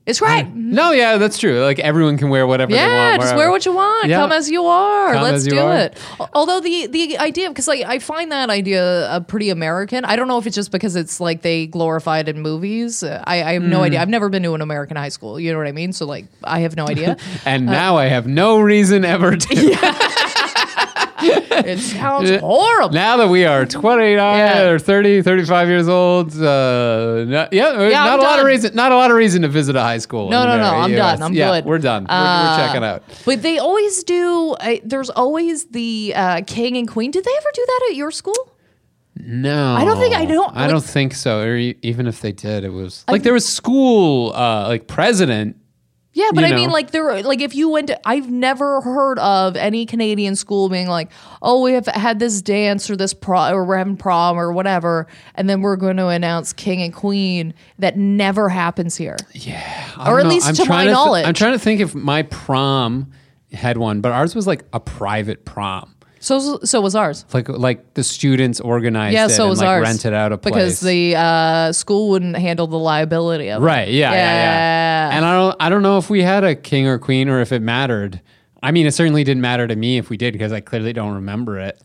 It's great. No, yeah, that's true. Like everyone can wear whatever they Yeah, just wear what you want. Yeah. Come as you are. Come Let's you do are. it. Although the the idea, because like I find that idea uh, pretty American. I don't know if it's just because it's like they glorified in movies. I, I have Hmm. no idea. I've never been to an American high school. You know what I mean? So like I have no idea. (laughs) And Uh, now I have no reason ever to. (laughs) it sounds (laughs) horrible. Now that we are 29 Yeah. or 30, 35 years old, uh, no, yeah, Yeah, not I'm a lot of reason. Not a lot of reason to visit a high school. No, no, no. I'm US. done. I'm yeah, good. We're done. we're, we're Uh, checking out. But they always do. I, there's always the uh, king and queen. Did they ever do that at your school? No, I don't think- I don't- I like- don't think so. Or even if they did, it was like there was school, uh, like president. Yeah, but You I mean, like there, like if you went to, I've never heard of any Canadian school being like, oh, we have had this dance or this prom, or we're having prom or whatever, and then we're going to announce king and queen. That never happens here. I Or at know. least I'm to my th- knowledge. I'm trying to think if my prom had one, but ours was like a private prom. So, so was ours. Like like the students organized Yeah, it so and was like ours. rented out a place because the uh, school wouldn't handle the liability of it. Right. Yeah, yeah. Yeah. Yeah. And I don't. I don't know if we had a king or queen or if it mattered. I mean, it certainly didn't matter to me if we did because I clearly don't remember it.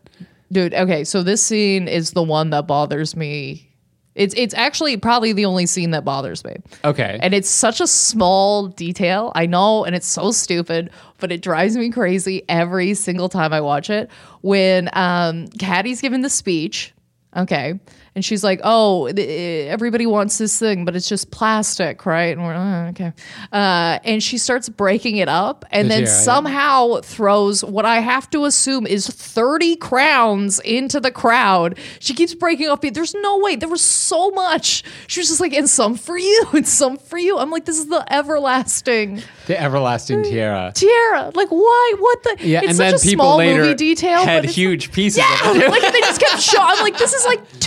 Dude, okay, so this scene is the one that bothers me. It's it's actually probably the only scene that bothers me. Okay. And it's such a small detail. I know, and it's so stupid, but it drives me crazy every single time I watch it. When um, Cady's giving the speech, okay, and she's like, "Oh, th- everybody wants this thing, but it's just plastic, right?" And we're "Oh, okay, uh, and she starts breaking it up, and The then tiara, yeah. somehow throws what I have to assume is thirty crowns into the crowd. She keeps breaking up. There's no way. There was so much. She was just like, "And some for you, (laughs) and some for you." I'm like, "This is the everlasting." the everlasting tiara. Tiara. Like, why? What the? Yeah, it's and such then a people small later movie detail. had huge pieces. yeah, of it. like they just kept showing. I'm like, this is like (laughs)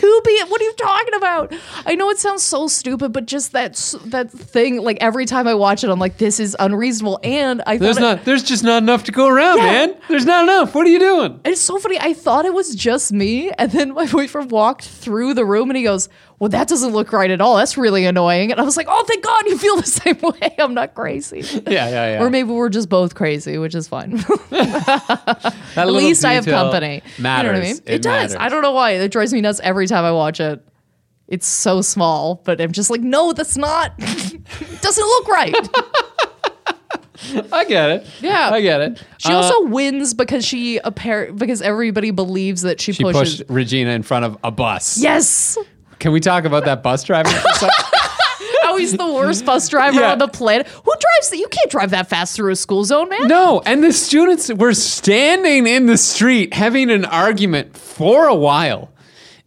What are you talking about? I know it sounds so stupid, but just that that thing. Like every time I watch it, I'm like, this is unreasonable. And I There's thought it- not. There's just not enough to go around, Yeah. man. There's not enough. What are you doing? It's so funny. I thought it was just me, and then my (laughs) boyfriend walked through the room and he goes, "Well, that doesn't look right at all. That's really annoying." And I was like, "Oh, thank God you feel the (laughs) same way. I'm not crazy." (laughs) Yeah, yeah, yeah. Or maybe we're just both crazy, which is fine. (laughs) At least I have company. Matters. You know what I mean? It, does. matters. I don't know why. It drives me nuts every time I watch it. It's so small, but I'm just like, no, that's not. it doesn't look right. I get it. Yeah. I get it. She Uh, also wins because she appar- because everybody believes that she, she pushes. pushed Regina in front of a bus. Yes. Can we talk about that bus driver? for a sec? How he's the worst bus driver Yeah. on the planet. Who drives that? You can't drive that fast through a school zone, man. No, and the students were standing in the street having an argument for a while.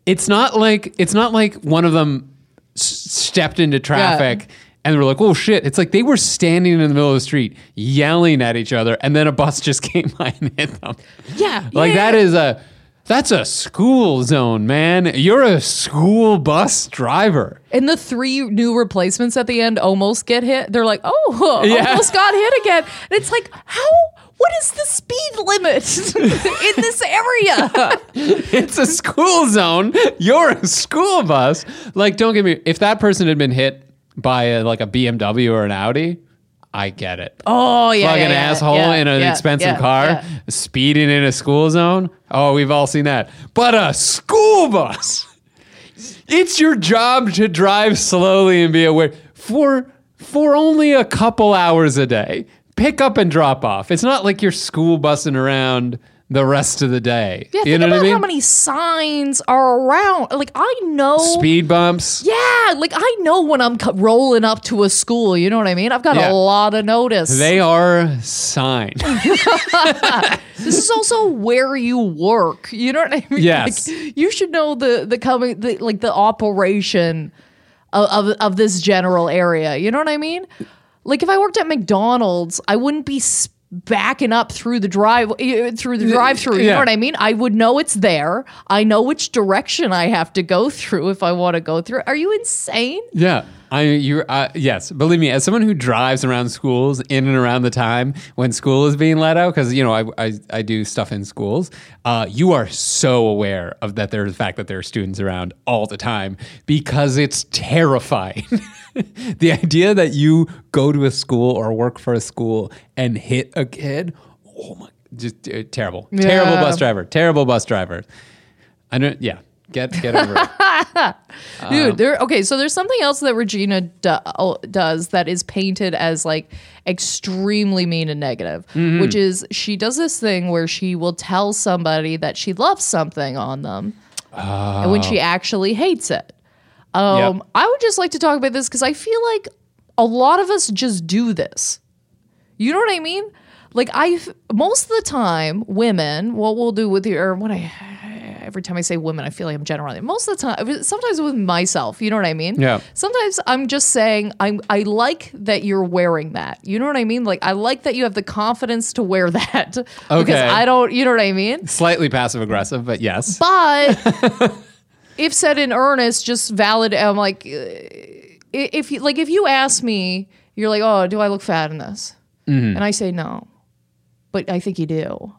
It's not like it's not like one of them s- stepped into traffic and they were like, "Oh shit!" It's like they were standing in the middle of the street yelling at each other, and then a bus just (laughs) came by and hit them. Yeah. Like yeah. that is a that's a school zone, man. You're a school bus driver. And the three new replacements at the end almost get hit. They're like, oh, (laughs) Yeah. almost got hit again. And it's like, how? What is the speed limit (laughs) in this area? (laughs) It's a school zone. You're a school bus. Like, don't get me. If that person had been hit by a, like a BMW or an Audi, I get it. Oh yeah, fucking yeah, yeah, asshole yeah, in an expensive car, speeding in a school zone. Oh, we've all seen that. But a school bus. It's your job to drive slowly and be aware for for only a couple hours a day. Pick up and drop off. It's not like you're school bussing around the rest of the day. Yeah, you think know about what I mean? how many signs are around. Like I know. Speed bumps. Yeah, like I know when I'm co- rolling up to a school. You know what I mean? I've got Yeah. a lot of notice. They are signed. (laughs) (laughs) this is also where you work. You know what I mean? Yes. Like, you should know the the coming the like the operation of, of of this general area. You know what I mean? Like if I worked at McDonald's, I wouldn't be s- backing up through the drive through the drive-through. You yeah. know what I mean? I would know it's there. I know which direction I have to go through if I want to go through. Are you insane? Yeah. I you uh, yes, believe me, as someone who drives around schools in and around the time when school is being let out, because you know I, I I do stuff in schools. Uh, you are so aware of that. There's the fact that there are students around all the time because it's terrifying. (laughs) (laughs) the idea that you go to a school or work for a school and hit a kid, oh my, just uh, terrible, terrible bus driver, terrible bus driver. I don't. Yeah, get get over it. (laughs) Dude, there. Okay, so there's something else that Regina do, oh, does that is painted as like extremely mean and negative, Mm-hmm. which is she does this thing where she will tell somebody that she loves something on them, and when she actually hates it. Um. Yep. I would just like to talk about this because I feel like a lot of us just do this. You know what I mean? Like I, most of the time, women, what we'll do with your, what I, every time I say women, I feel like I'm generalizing. Most of the time, sometimes with myself, you know what I mean? Yeah. Sometimes I'm just saying I'm, I like that you're wearing that. You know what I mean? Like I like that you have the confidence to wear (laughs) that. Okay. Because I don't, you know what I mean? Slightly passive aggressive, but yes. But (laughs) if said in earnest, just valid. I'm like, uh, if you like, if you ask me, you're like, oh, do I look fat in this? Mm-hmm. And I say no, but I think you do.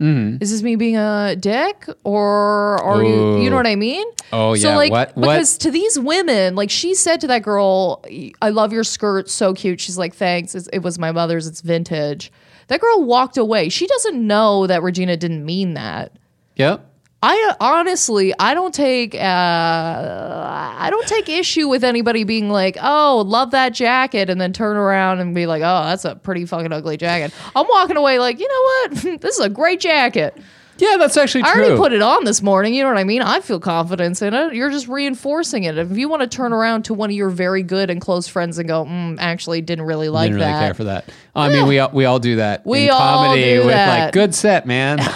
Mm-hmm. Is this me being a dick, or are you? You know what I mean? Oh, So yeah. So like, What- what- because to these women, like she said to that girl, "I love your skirt, so cute." She's like, "Thanks, it's, it was my mother's. It's vintage." That girl walked away. She doesn't know that Regina didn't mean that. Yep. I honestly, I don't take, uh, I don't take issue with anybody being like, "Oh, love that jacket," and then turn around and be like, "Oh, that's a pretty fucking ugly jacket." I'm walking away like, you know what? (laughs) this is a great jacket. Yeah, that's actually I already put it on this morning. You know what I mean? I feel confidence in it. You're just reinforcing it. If you want to turn around to one of your very good and close friends and go, mm, actually, didn't really like Didn't really that. care for that. I mean, we all, we all do that. We in all comedy do with that. like good set, man. (laughs)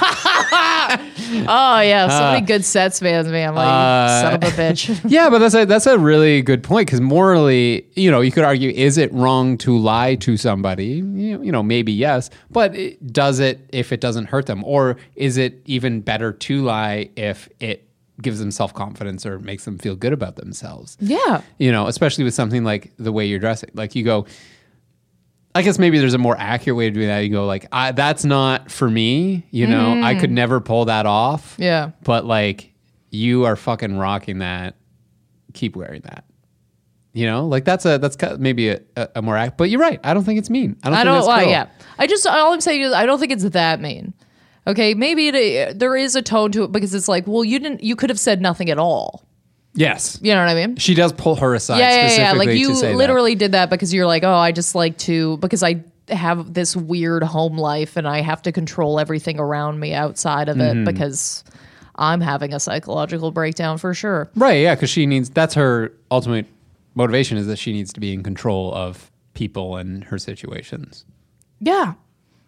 (laughs) Oh yeah, so many good sets, man. Man, I'm like, Uh, son of a bitch. (laughs) yeah, but that's a that's a really good point because morally, you know, you could argue, is it wrong to lie to somebody? You, you know, maybe yes, but it, does it if it doesn't hurt them, or is it even better to lie if it gives them self confidence or makes them feel good about themselves? yeah. you know, especially with something like the way you're dressing. Like you go, I guess maybe there's a more accurate way of doing that. You go like, I, that's not for me. You know, I could never pull that off. Mm. Yeah. But like, you are fucking rocking that. Keep wearing that. You know, like that's a that's maybe a, a, more act. But you're right. I don't think it's mean. I don't. I think don't. Well, cruel. yeah. I just all I'm saying is I don't think it's that mean. Okay, maybe it, there is a tone to it because it's like, well, you didn't. You could have said nothing at all. Yes. You know what I mean? She does pull her aside. yeah, yeah, yeah. specifically Like you say that. literally did that because you're like, oh, I just like to because I have this weird home life and I have to control everything around me outside of Mm-hmm. it because I'm having a psychological breakdown for sure. Right, yeah, because she needs that's her ultimate motivation is that she needs to be in control of people and her situations. Yeah.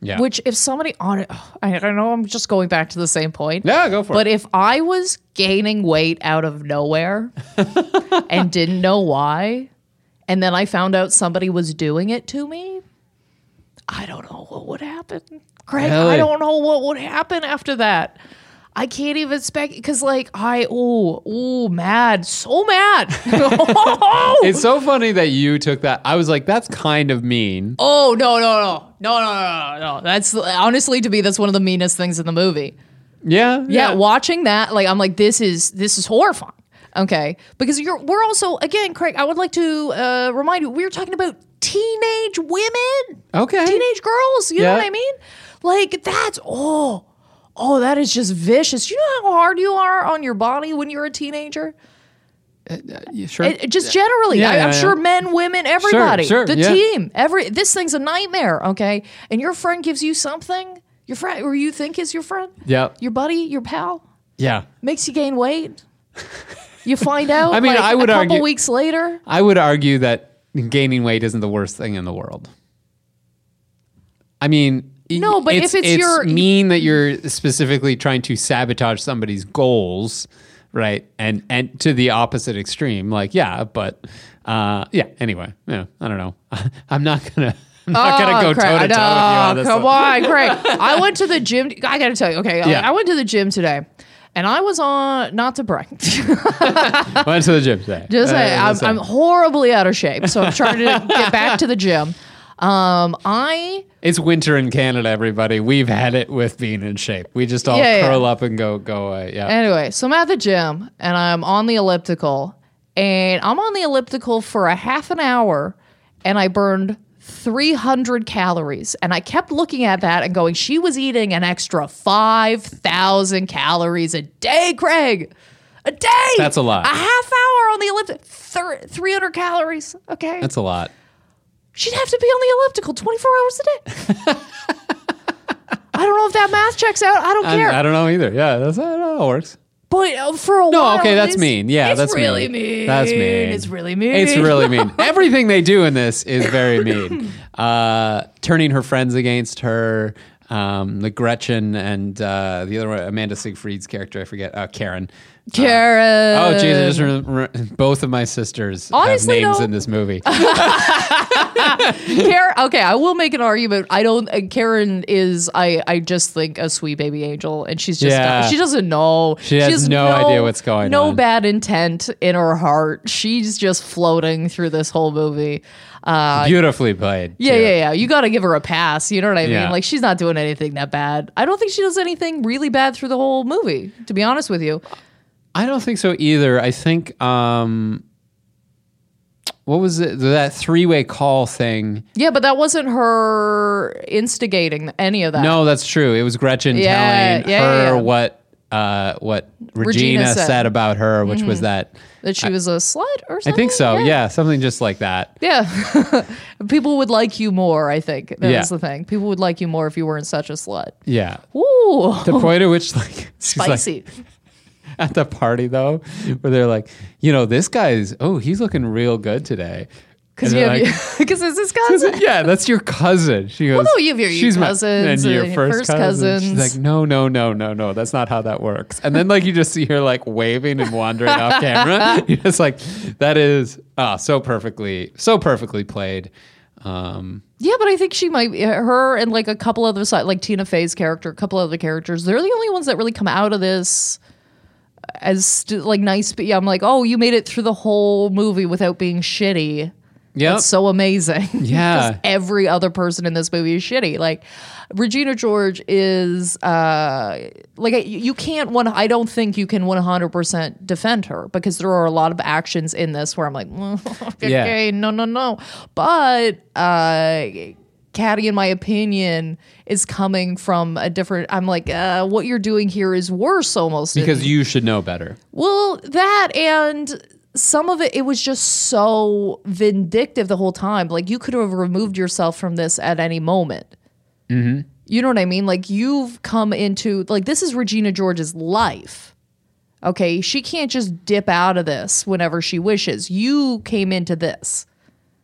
Yeah. Which if somebody on it, (sighs) I don't know. I'm just going back to the same point. Yeah, go for But it. But if I was gaining weight out of nowhere (laughs) and didn't know why, and then I found out somebody was doing it to me, I don't know what would happen. Greg, I don't know what would happen after that. I can't even spec because like I oh oh mad so mad (laughs) It's so funny that you took that. I was like, that's kind of mean. oh no no no no no no no that's honestly to me that's one of the meanest things in the movie Yeah. yeah, watching that like i'm like this is this is horrifying Okay, because you're we're also again, Craig. I would like to uh, remind you we were talking about teenage women, Okay. teenage girls. You know what I mean? Like that's oh. Oh, that is just vicious. You know how hard you are on your body when you're a teenager? Uh, uh, you sure? It, just generally, Yeah, I, yeah, I'm yeah. sure men, women, everybody, sure, the yeah. team, every this thing's a nightmare. Okay, and your friend gives you something, your friend, or you think is your friend, yeah. your buddy, your pal, Yeah. makes you gain weight. You find (laughs) out. I mean, like, I would a couple argue- weeks later. I would argue that gaining weight isn't the worst thing in the world. I mean, No, but if it's your- mean that you're specifically trying to sabotage somebody's goals, right? And and to the opposite extreme, like yeah, but uh, yeah. Anyway, yeah, I don't know. (laughs) I'm not gonna. I'm not gonna go Oh, toe to toe with you on this. Come one. on, Craig. (laughs) I went to the gym. I got to tell you, okay. Yeah. I went to the gym today, and I was on. Not to brag, (laughs) Went to the gym today. just Uh, say I'm, I'm horribly out of shape. So I'm trying to get back to the gym. Um, I It's winter in Canada, everybody. We've had it with being in shape. We just all Yeah, yeah. curl up and go go away. Yeah. Anyway, so I'm at the gym and I'm on the elliptical, and I'm on the elliptical for a half an hour, and I burned 300 calories. And I kept looking at that and going, she was eating an extra 5,000 calories a day, Craig. A day. That's a lot. A half hour on the elliptical, 300 calories. Okay. That's a lot. She'd have to be on the elliptical 24 hours a day. (laughs) I don't know if that math checks out. I don't I, care. I don't know either. Yeah, that's how it works. But uh, for a No, while, okay, that's mean. Yeah, it's that's really mean. mean. That's mean. It's really mean. It's really mean. (laughs) Everything they do in this is very mean. Uh, turning her friends against her. Um, the Gretchen and uh, the other one, Amanda Seyfried's character, I forget, uh, Karen. Karen. Oh, Jesus! Both of my sisters Honestly, have names though- in this movie. (laughs) (laughs) Karen. Okay, I will make an argument. I don't. Uh, Karen is. I. I just think a sweet baby angel, and she's just. Yeah. She doesn't know. She has no idea what's going on. no on. bad intent in her heart. She's just floating through this whole movie. Uh, Beautifully played. yeah, too. yeah, yeah. You got to give her a pass. You know what I Yeah. mean? Like she's not doing anything that bad. I don't think she does anything really bad through the whole movie. To be honest with you. I don't think so either. I think um what was it that three-way call thing? Yeah, but that wasn't her instigating any of that. No, that's true. It was Gretchen Yeah, telling yeah, her yeah, yeah. what uh what Regina, Regina said. said. Mm-hmm. about her, which was that that she was a slut or something. I think so. Yeah. something just like that. Yeah. (laughs) People would like you more, I think. That Yeah. was the thing. People would like you more if you weren't such a slut. Yeah. Ooh. The point at which like (laughs) she's like Spicy. (laughs) at the party though, where they're like, you know, this guy's oh, he's looking real good today. Because you like, because (laughs) it's his (laughs) cousin. yeah, that's your cousin. She goes, Well, no, you have your- she's my- cousins and your and first, first cousin. She's like, no, no, no, no, no, that's not how that works. And then like you just see her like waving and wandering off camera. You're just like, that is ah so perfectly, so perfectly played. Um, Yeah, but I think she might her and like a couple other side like Tina Fey's character, a couple other characters. They're the only ones that really come out of this as st- like nice. But yeah, I'm like, oh, you made it through the whole movie without being shitty. yeah, That's so amazing. (laughs) Yeah. every other person in this movie is shitty. Like Regina George is uh like you can't one I don't think you can 100% defend her because there are a lot of actions in this where I'm like (laughs) Yeah. okay, no no no. But uh Cady, in my opinion, is coming from a different. I'm like, uh, what you're doing here is worse almost. because you should know better. Well, that and some of it, it was just so vindictive the whole time. Like you could have removed yourself from this at any moment. Mm-hmm. You know what I mean? Like you've come into like this is Regina George's life. Okay, she can't just dip out of this whenever she wishes. You came into this.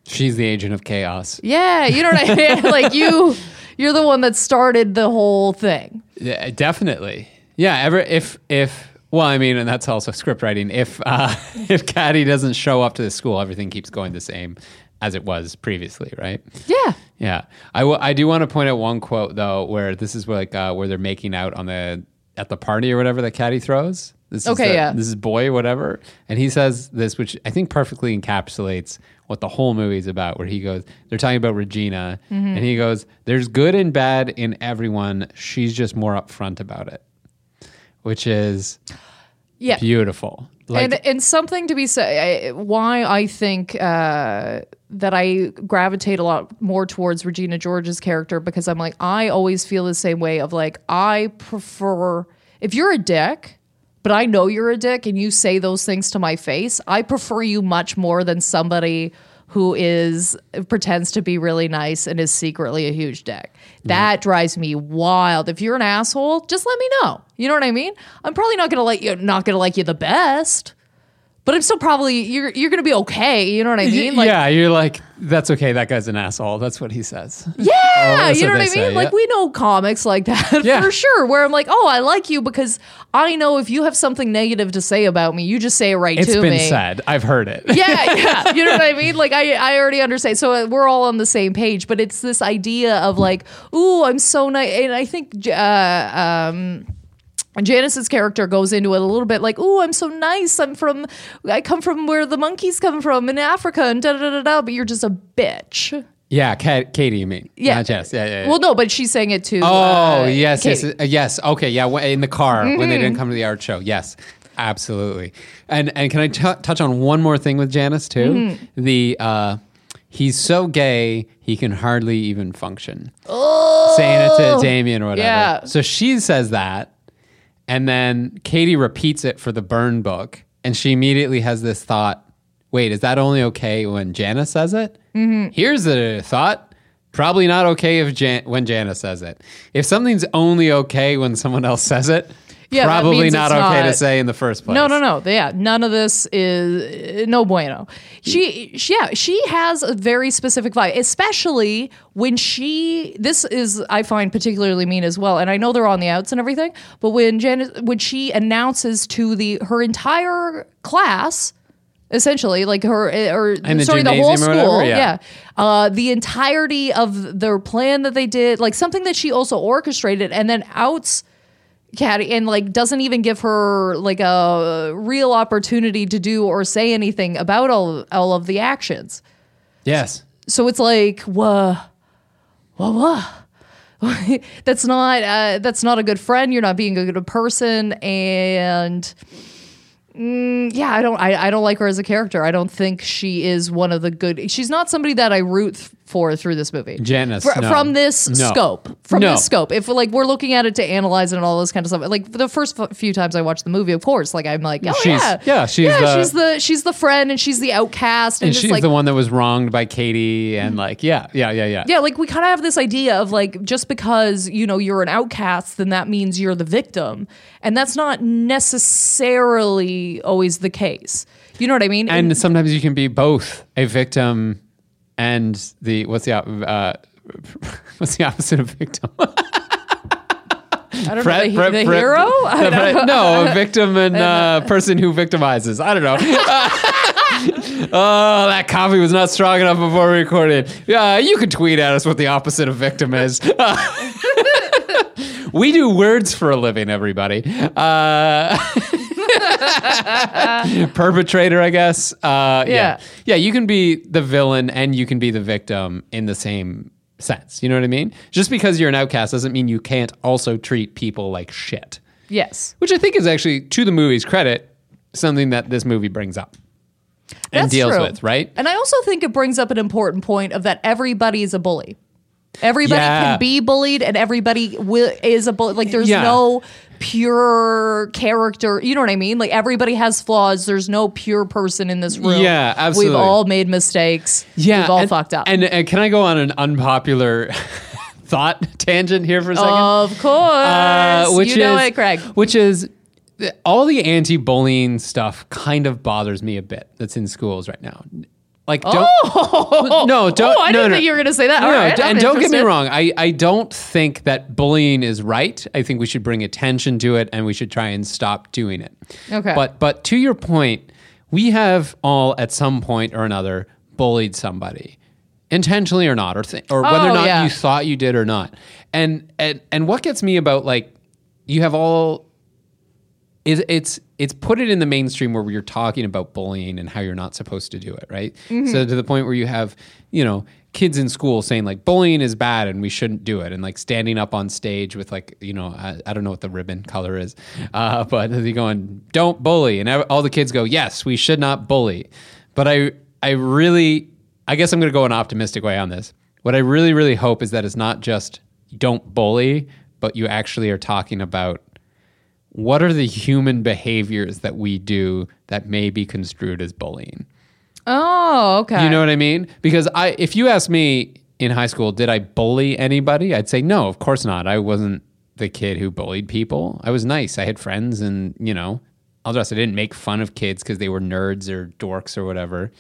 She's the agent of chaos. Yeah, you know what I mean? (laughs) (laughs) like you, you're the one that started the whole thing. Yeah, definitely. Yeah, ever if if well, I mean, and that's also script writing. If uh, (laughs) if Cady doesn't show up to the school, everything keeps going the same as it was previously, right? Yeah. Yeah, I will- I do want to point out one quote though, where this is where, like uh, where they're making out on the at the party or whatever that Cady throws. This is Okay, the- yeah. This is boy whatever, and he says this, which I think perfectly encapsulates what the whole movie is about. Where he goes, they're talking about Regina, Mm-hmm. and he goes, "There's good and bad in everyone. She's just more upfront about it," which is Yeah. beautiful. Like, and and something to be said why I think uh, that I gravitate a lot more towards Regina George's character because I'm like I always feel the same way of like I prefer if you're a dick but I know you're a dick and you say those things to my face I prefer you much more than somebody who is pretends to be really nice and is secretly a huge dick. That drives me wild. If you're an asshole, just let me know. You know what I mean? I'm probably not gonna like you not gonna like you the best. But I'm still probably you're you're gonna be okay. You know what I mean? Like yeah, you're like, that's okay. That guy's an asshole. That's what he says. (laughs) Yeah, that's you know what what I mean? say, Like yeah. we know comics like that (laughs) Yeah. for sure. Where I'm like, oh, I like you because I know if you have something negative to say about me, you just say it right It's to been me. said. I've heard it. Yeah, yeah. (laughs) You know what I mean? Like I, I already understand. So uh, we're all on the same page. But it's this idea of like, ooh, I'm so nice. And I think uh, um, Janis's character goes into it a little bit like, "Oh, I'm so nice. I'm from, I come from where the monkeys come from in Africa, and da da da da. da but you're just a bitch. Yeah, Ka- Cady, you mean? Yeah. Not Jess. Yeah, yeah. yeah. Well, no, but she's saying it to. oh, uh, yes, yes, Cady. uh, yes. Okay, yeah. In the car when they Mm-hmm. didn't come to the art show. Yes, absolutely. And and can I t- touch on one more thing with Janis too? Mm-hmm. The uh, he's so gay he can hardly even function. Saying it to Damian or whatever. Oh, Yeah. So she says that, and then Cady repeats it for the burn book, and she immediately has this thought. Wait, is that only okay when Janis says it? Mm-hmm. Here's the thought. Probably not okay if Jan- when Janis says it. If something's only okay when someone else says it, Yeah, probably not okay to say in the first place. No, no, no. Yeah, none of this is no bueno. She, she, yeah, she has a very specific vibe, especially when she. This is, I find, particularly mean as well. And I know they're on the outs and everything, but when Janet, when she announces to the her entire class. Essentially, like her, or the sorry, the whole school, whatever, yeah. yeah, uh, the entirety of their plan that they did, like something that she also orchestrated, and then outs Cady and like doesn't even give her like a real opportunity to do or say anything about all all of the actions. Yes. So it's like, whoa, whoa, whoa. (laughs) that's not uh, that's not a good friend. You're not being a good person, and mm, yeah, I don't I, I don't like her as a character. I don't think she is one of the good. She's not somebody that I root th- for through this movie. Janis, Fr- no. from this No. scope, from No. this scope. If like we're looking at it to analyze it and all this kind of stuff, like the first f- few times I watched the movie, of course, like I'm like, oh She's- yeah, yeah, she's yeah, the- she's the she's the friend and she's the outcast and, And just she's like the one that was wronged by Cady, and like, yeah, yeah, yeah, yeah. yeah, like we kind of have this idea of like just because you know you're an outcast, then that means you're the victim, and that's not necessarily always the case. You know what I mean? And sometimes you can be both a victim and the what's the uh, (laughs) what's the opposite of victim? (laughs) I don't Fret- know the, fret- the fret- hero. (laughs) I the don't fret- no, a victim and uh, person who victimizes. I don't know. oh, that coffee was not strong enough before we recorded. Yeah, you can tweet at us what the opposite of victim is. we do words for a living, everybody. Uh, (laughs) perpetrator, I guess. Uh, yeah. Yeah. yeah, You can be the villain and you can be the victim in the same sense. You know what I mean? Just because you're an outcast doesn't mean you can't also treat people like shit. yes, Which I think is actually, to the movie's credit, something that this movie brings up and That's deals true. with, right? And I also think it brings up an important point of that everybody is a bully. Everybody Yeah. can be bullied, and everybody will, is a bully. Like there's Yeah. no pure character. You know what I mean? Like everybody has flaws. There's no pure person in this room. Yeah, absolutely. We've all made mistakes. Yeah, we've all and, fucked up. And, and can I go on an unpopular (laughs) thought tangent here for a second? of course, Uh, which you know is, it, Craig. Which is all the anti-bullying stuff kind of bothers me a bit. That's in schools right now. Like, don't oh! no, don't. Oh, I no, didn't no. think you were going to say that. No, All no, right, d- I'm and don't get me wrong. I, I don't think that bullying is right. I think we should bring attention to it and we should try and stop doing it. Okay. But but to your point, we have all at some point or another bullied somebody, intentionally or not, or th- or whether or Oh, not yeah. you thought you did or not. And and and what gets me about like you have all is it's it's put it in the mainstream where you're talking about bullying and how you're not supposed to do it, right? Mm-hmm. So to the point where you have, you know, kids in school saying like bullying is bad and we shouldn't do it and like standing up on stage with like you know I, I don't know what the ribbon color is uh, (laughs) but they're going don't bully and all the kids go yes we should not bully but I I really I guess I'm going to go an optimistic way on this what I really really hope is that it's not just don't bully but you actually are talking about what are the human behaviors that we do that may be construed as bullying Oh, okay. you know what I mean? Because I, if you ask me in high school, did I bully anybody? I'd say no, of course not. I wasn't the kid who bullied people. I was nice. I had friends, and you know, I'll just I didn't make fun of kids because they were nerds or dorks or whatever.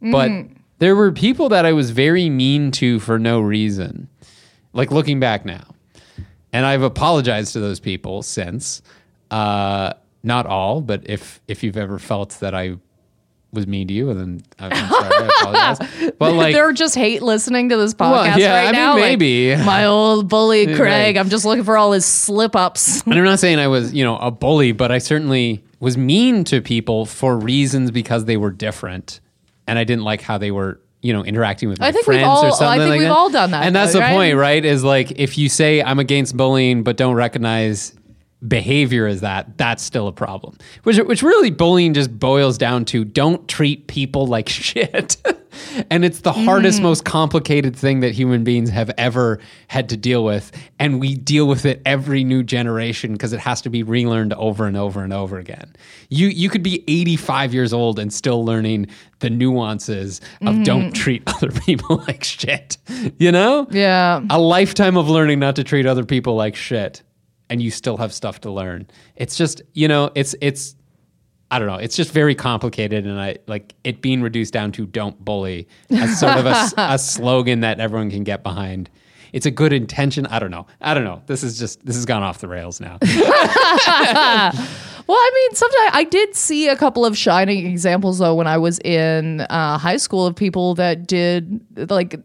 But mm. there were people that I was very mean to for no reason. Like looking back now, and I've apologized to those people since. Uh, not all, but if if you've ever felt that I was mean to you, and then I'm sorry. I (laughs) apologize. But like, They're just hate listening to this podcast Well, yeah, right I mean, now. like, maybe. my old bully (laughs) Craig. Right. I'm just looking for all his slip ups. and I'm not saying I was, you know, a bully, but I certainly was mean to people for reasons because they were different, and I didn't like how they were, you know, interacting with my I think we've friends all- or I something think like we've that. all done that, And that's the right? point, right? Is like if you say I'm against bullying but don't recognize behavior is that, that's still a problem. Which which really bullying just boils down to don't treat people like (laughs) shit. and it's the hardest, mm-hmm. most complicated thing that human beings have ever had to deal with. And we deal with it every new generation because it has to be relearned over and over and over again. You you could be 85 years old and still learning the nuances of mm-hmm. don't treat (laughs) other people like shit. You know? yeah. a lifetime of learning not to treat other people like shit and you still have stuff to learn. It's just you know it's it's i don't know it's just very complicated and i like it being reduced down to don't bully as sort of a (laughs) slogan that everyone can get behind. It's a good intention. I don't know. I don't know. This is just this has gone off the rails now. (laughs) Well, I mean, sometimes I did see a couple of shining examples though when I was in uh, high school of people that did like.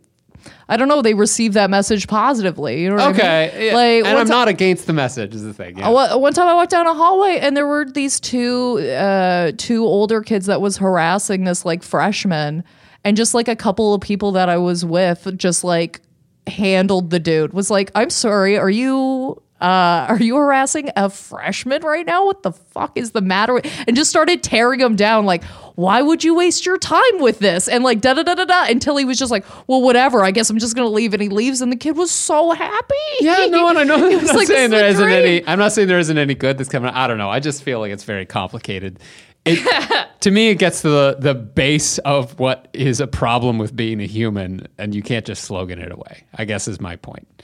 I don't know. They received that message positively. You know what I mean? okay yeah. Like, and i'm not against the message is the thing yeah. One one time I walked down a hallway and there were these two uh, two older kids that was harassing this like freshman, and just like a couple of people that I was with just like handled the dude. Was like, I'm sorry, are you uh, are you harassing a freshman right now? What the fuck is the matter? And just started tearing him down. Like, why would you waste your time with this? And like da da da da da until he was just like, well, whatever. I guess I'm just gonna leave. And he leaves, and the kid was so happy. Yeah, no, and I know. (laughs) I'm not like, saying there isn't dream." any. I'm not saying there isn't any good that's coming. I don't know. I just feel like it's very complicated. It, (laughs) to me, it gets to the the base of what is a problem with being a human, and you can't just slogan it away. I guess is my point.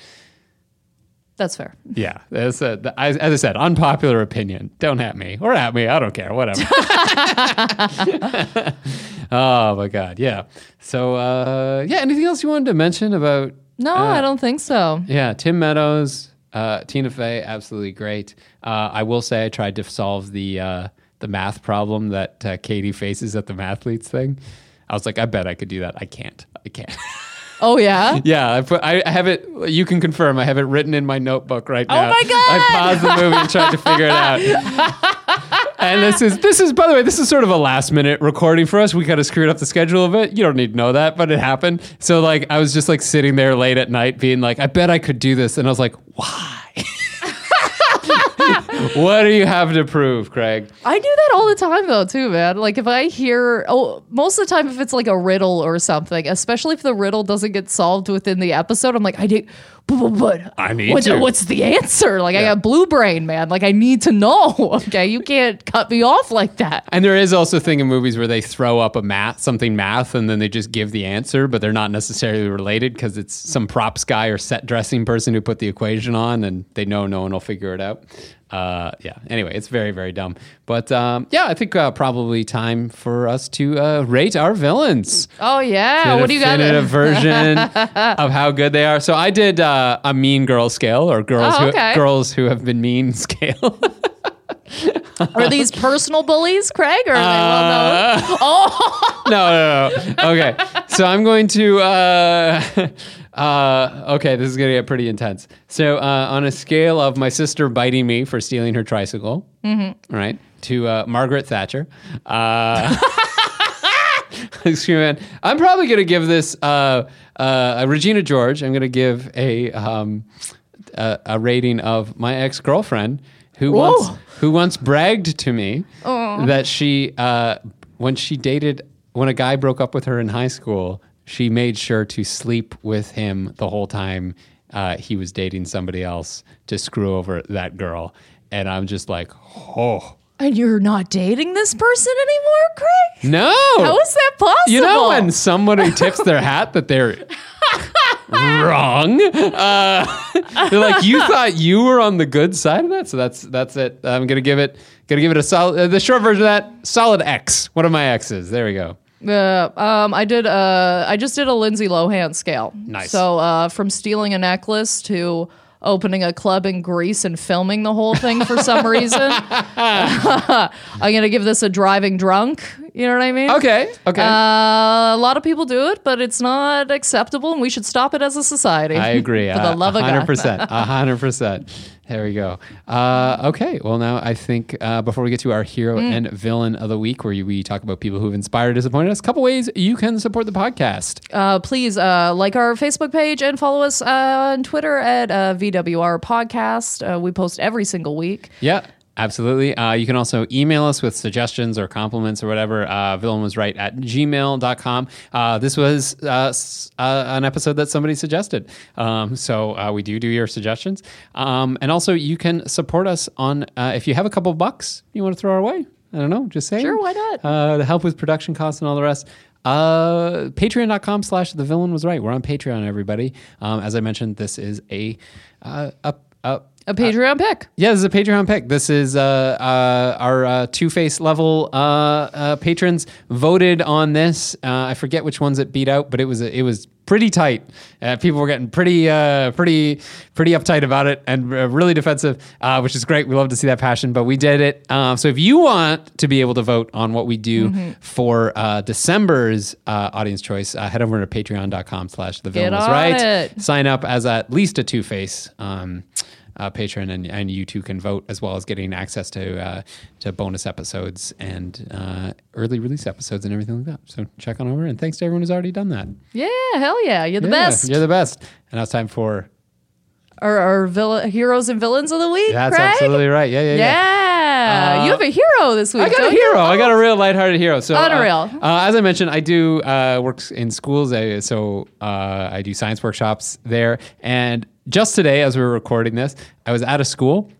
That's fair. Yeah, that's a, the- as, as I said, unpopular opinion. Don't at me or at me. I don't care. Whatever. (laughs) oh my god. Yeah. So uh, yeah. Anything else you wanted to mention about? No, uh, I don't think so. Yeah, Tim Meadows, uh, Tina Fey, absolutely great. Uh, I will say I tried to solve the uh, the math problem that uh, Cady faces at the mathletes thing. I was like, I bet I could do that. I can't. I can't. (laughs) Oh yeah. yeah, I, put, I have it. You can confirm. I have it written in my notebook right oh, now. Oh my God! I paused the movie and tried to figure it out. (laughs) and this is this is by the way, this is sort of a last minute recording for us. We kind of screwed up the schedule a bit. You don't need to know that, but it happened. So like, I was just like sitting there late at night, being like, I bet I could do this, and I was like, why? (laughs) (laughs) what do you have to prove, Craig? I do that all the time though too, man. Like if I hear oh most of the time if it's like a riddle or something, especially if the riddle doesn't get solved within the episode, I'm like, I did but, but, but I need what- to. what's the answer? Like I got blue brain, man. Like I need to know. (laughs) Okay. You can't cut me off like that. And there is also a thing in movies where they throw up a math, something math, and then they just give the answer, but they're not necessarily related because it's some props guy or set dressing person who put the equation on, and they know no one will figure it out. Uh, yeah. Anyway, it's very very dumb. But um, yeah, I think uh, probably time for us to uh, rate our villains. Oh yeah. What do you got? definitive (laughs) version of how good they are. So I did uh, a mean girl scale, or girls Oh, who girls who have been mean (laughs) scale. Are these personal bullies, Craig? Or are they well known? Oh (laughs) no, no, no. Okay, so I'm going to. Uh, okay, this is going to get pretty intense. So, uh, on a scale of my sister biting me for stealing her tricycle, right, to uh, Margaret Thatcher, uh, (laughs) Screaming Man. I'm probably going to give this uh, uh, a Regina George. I'm going to give a, um, a a rating of my ex girlfriend who once who once bragged to me that she uh, when she dated when a guy broke up with her in high school, she made sure to sleep with him the whole time uh, he was dating somebody else to screw over that girl. And I'm just like, oh. And you're not dating this person anymore, Craig? No. How is that possible? You know when somebody tips their hat that they're (laughs) wrong? Uh, (laughs) they're like, you thought you were on the good side of that, so that's that's it. I'm gonna give it gonna give it a solid. Uh, the short version of that, solid X. One of my X's. There we go. Uh, um, I did. Uh, I just did a Lindsay Lohan scale. Nice. So uh, from stealing a necklace to opening a club in Greece and filming the whole thing for some reason. (laughs) I'm gonna give this a driving drunk. You know what I mean? Okay. Okay. Uh, a lot of people do it, but it's not acceptable, and we should stop it as a society. I agree. (laughs) For the uh, love of God. 100%. 100%. (laughs) There we go. Uh, okay. Well, now I think uh, before we get to our hero Mm. and villain of the week, where we talk about people who've inspired or disappointed us, a couple ways you can support the podcast. Uh, please uh, like our Facebook page and follow us uh, on Twitter at uh, VWR Podcast. Uh, we post every single week. Yeah. Absolutely. Uh, you can also email us with suggestions or compliments or whatever. Uh, villain was right at gmail.com. Uh, this was uh, s- uh, an episode that somebody suggested. Um, so uh, we do do your suggestions. Um, and also, you can support us on, uh, if you have a couple bucks you want to throw our way. I don't know, just saying. Sure, why not? Uh, to help with production costs and all the rest. Uh, patreon.com slash the villain was right. We're on Patreon, everybody. Um, as I mentioned, this is a, uh, a, a A Patreon pick. yeah, this is a Patreon pick. This is uh, uh, our uh, Two Face level uh, uh, patrons voted on this. Uh, I forget which ones it beat out, but it was it was pretty tight. Uh, people were getting pretty uh, pretty pretty uptight about it and uh, really defensive, uh, which is great. We love to see that passion, but we did it. Um, so if you want to be able to vote on what we do for uh, December's uh, audience choice, uh, head over to Patreon.com/slash The Villain on Right. it. Sign up as at least a Two Face. Um, uh, patron, and, and you too can vote as well as getting access to uh, to bonus episodes and uh, early release episodes and everything like that. So check on over, and thanks to everyone who's already done that. Yeah, hell yeah. You're the Yeah, best. You're the best. And now it's time for Our, our heroes and villains of the week. that's Craig? absolutely right. Yeah, yeah, yeah. Yeah. Uh, you have a hero this week. I got a don't you? hero. I got a real lighthearted hero. So, uh, Unreal. Uh, as I mentioned, I do uh, work in schools. I, so uh, I do science workshops there. And just today, as we were recording this, I was at a school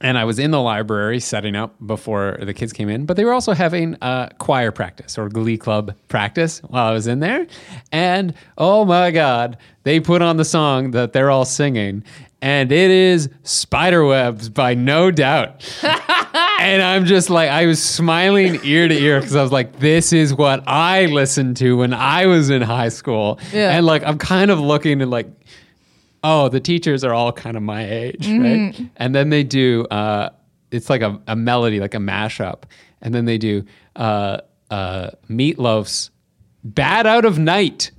and I was in the library setting up before the kids came in, but they were also having uh, choir practice or glee club practice while I was in there. And oh my God, they put on the song that they're all singing, and it is Spiderwebs by No Doubt. (laughs) and I'm just like, I was smiling ear to ear because I was like, this is what I listened to when I was in high school. Yeah. And like, I'm kind of looking at like, oh, the teachers are all kind of my age, right? And then they do, uh, it's like a, a melody, like a mashup. And then they do uh, uh, Meatloaf's Bad Out of Night.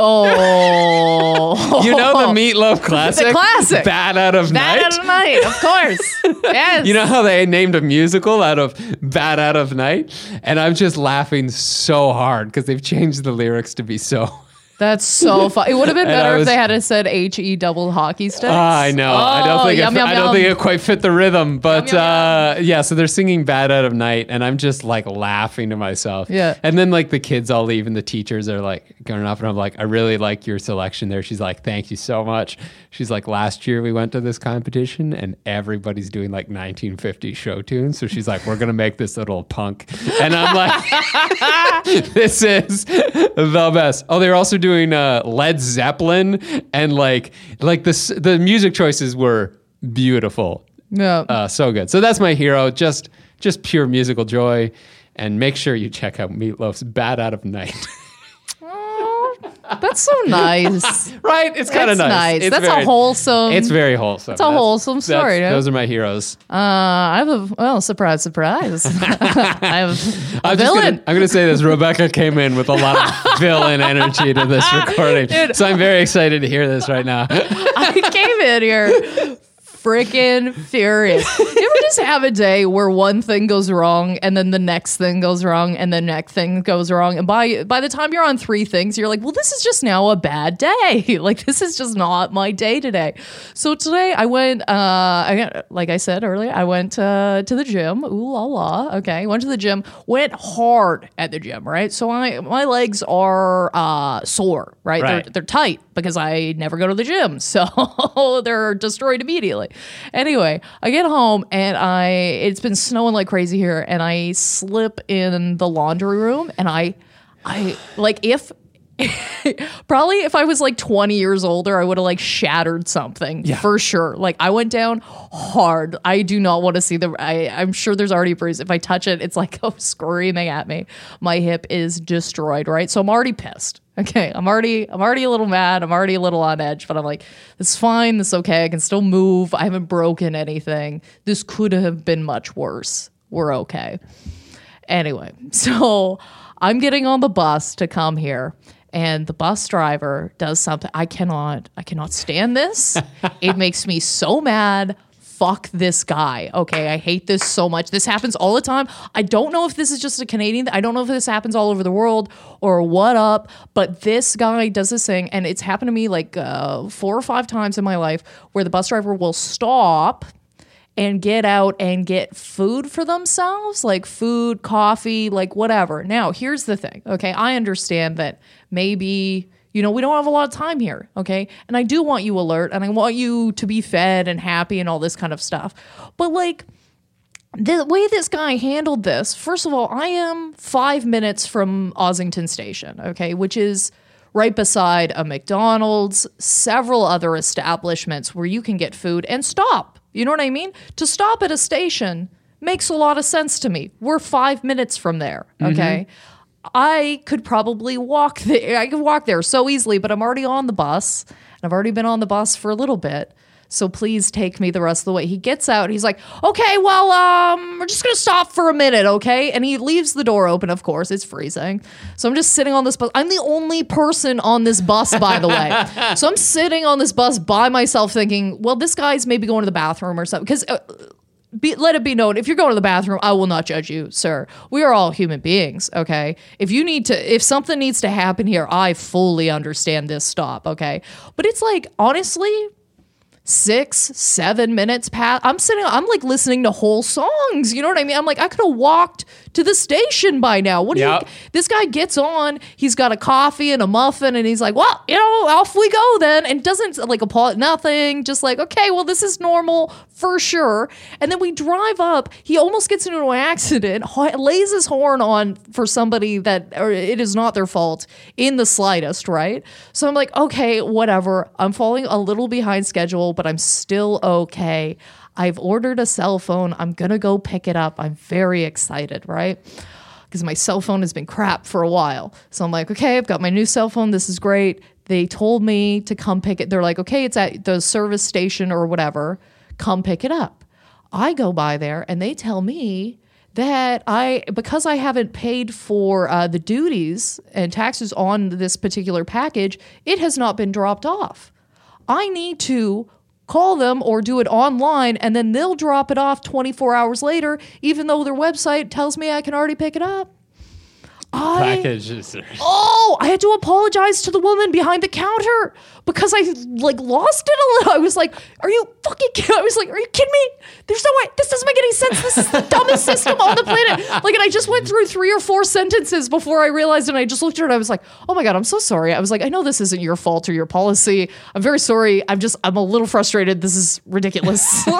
Oh. You know the (laughs) Meatloaf classic? the classic. Bad Out of Night. Bad Night? out of night, of course. (laughs) yes. You know how they named a musical out of Bad Out of Night? And I'm just laughing so hard because they've changed the lyrics to be so. That's so (laughs) fun. It would have been better if they had said H E double hockey sticks. Ah, I know. I don't Oh, think yum, it, yum, I don't yum. think it quite fit the rhythm, but uh, yeah. So they're singing "Bad Out of Night," and I'm just like laughing to myself. Yeah. And then like the kids all leave, and the teachers are like going off, and I'm like, I really like your selection there. She's like, Thank you so much. She's like, Last year we went to this competition, and everybody's doing like 1950 show tunes. So she's like, We're gonna make this little punk, and I'm like, (laughs) This is the best. Oh, they're also doing uh, Led Zeppelin, and like like this the music choices were beautiful Yeah. uh, so good. So that's my hero. Just just pure musical joy. And make sure you check out Meatloaf's "Bad Out of Night." (laughs) That's so nice. (laughs) right? It's kind of nice. nice. It's That's a wholesome- It's very wholesome. It's a wholesome story. Those are my heroes. Uh, I have a well, surprise, surprise. (laughs) (laughs) I have a I'm just villain. Gonna, I'm going to say this. Rebecca came in with a lot of villain energy to this recording, Dude. so I'm very excited to hear this right now. I came in here freaking furious. (laughs) You ever just have a day where one thing goes wrong and then the next thing goes wrong and the next thing goes wrong and by by the time you're on three things you're like, "Well, this is just now a bad day. (laughs) like this is just not my day today." So today I went uh I like I said earlier, I went uh, to the gym. Ooh la la. Okay. Went to the gym, went hard at the gym, right? So I my legs are uh sore, right? Right. They're they're tight because I never go to the gym. (laughs) So they're destroyed immediately. Anyway, I get home and I it's been snowing like crazy here and I slip in the laundry room and I I like if (laughs) probably if I was like 20 years older, I would have like shattered something for sure. Like I went down hard. I do not want to see the. I, I'm sure there's already a bruise. If I touch it, it's like (laughs) oh, screaming at me. My hip is destroyed. Right, so I'm already pissed. Okay, I'm already I'm already a little mad. I'm already a little on edge, but I'm like, this is fine. This is okay. I can still move. I haven't broken anything. This could have been much worse. We're okay. Anyway, (laughs) so I'm getting on the bus to come here and the bus driver does something I cannot I cannot stand this. (laughs) it makes me so mad. Fuck this guy. Okay, I hate this so much. This happens all the time. I don't know if this is just a Canadian. I don't know if this happens all over the world or what up. But this guy does this thing, and it's happened to me like uh, four or five times in my life, where the bus driver will stop and get out and get food for themselves, like food, coffee, like whatever. Now, here's the thing, okay? I understand that maybe, you know, we don't have a lot of time here, okay? And I do want you alert and I want you to be fed and happy and all this kind of stuff. But like, the way this guy handled this, first of all, I am five minutes from Ossington Station, okay, which is right beside a McDonald's, several other establishments where you can get food and stop. You know what I mean? To stop at a station makes a lot of sense to me. We're five minutes from there, mm-hmm. okay? I could probably walk there. I could walk there so easily, but I'm already on the bus and I've already been on the bus for a little bit. So please take me the rest of the way. He gets out. He's like, okay, well, um, we're just gonna stop for a minute, okay? And he leaves the door open. Of course, it's freezing. So I'm just sitting on this bus. I'm the only person on this bus, by the way. (laughs) so I'm sitting on this bus by myself, thinking, well, this guy's maybe going to the bathroom or something. Because uh, be, let it be known if you're going to the bathroom i will not judge you sir we are all human beings okay if you need to if something needs to happen here i fully understand this stop okay but it's like honestly six, seven minutes past. I'm sitting, I'm like listening to whole songs. You know what I mean? I'm like, I could have walked to the station by now. What do Yep. you? This guy gets on. He's got a coffee and a muffin, and he's like, "Well, you know, off we go then." And doesn't like applaud nothing. Just like, okay, well, this is normal for sure. And then we drive up. He almost gets into an accident. (laughs) Lays his horn on for somebody that or it is not their fault in the slightest, right? So I'm like, okay, whatever. I'm falling a little behind schedule, but I'm still okay. I've ordered a cell phone. I'm going to go pick it up. I'm very excited, right? Because my cell phone has been crap for a while. So I'm like, okay, I've got my new cell phone. This is great. They told me to come pick it. They're like, okay, it's at the service station or whatever. Come pick it up. I go by there and they tell me that I, because I haven't paid for uh, the duties and taxes on this particular package, it has not been dropped off. I need to call them or do it online and then they'll drop it off 24 hours later, even though their website tells me I can already pick it up. I, Packages. oh, I had to apologize to the woman behind the counter because I like lost it a little. I was like, "Are you fucking?" Kidding? I was like, "Are you kidding me? There's no way. This doesn't make any sense. This is the (laughs) dumbest system on the planet." Like, and I just went through three or four sentences before I realized, and I just looked at her and I was like, "Oh my god, I'm so sorry." I was like, "I know this isn't your fault or your policy. I'm very sorry. I'm just, I'm a little frustrated. This is ridiculous." (laughs) and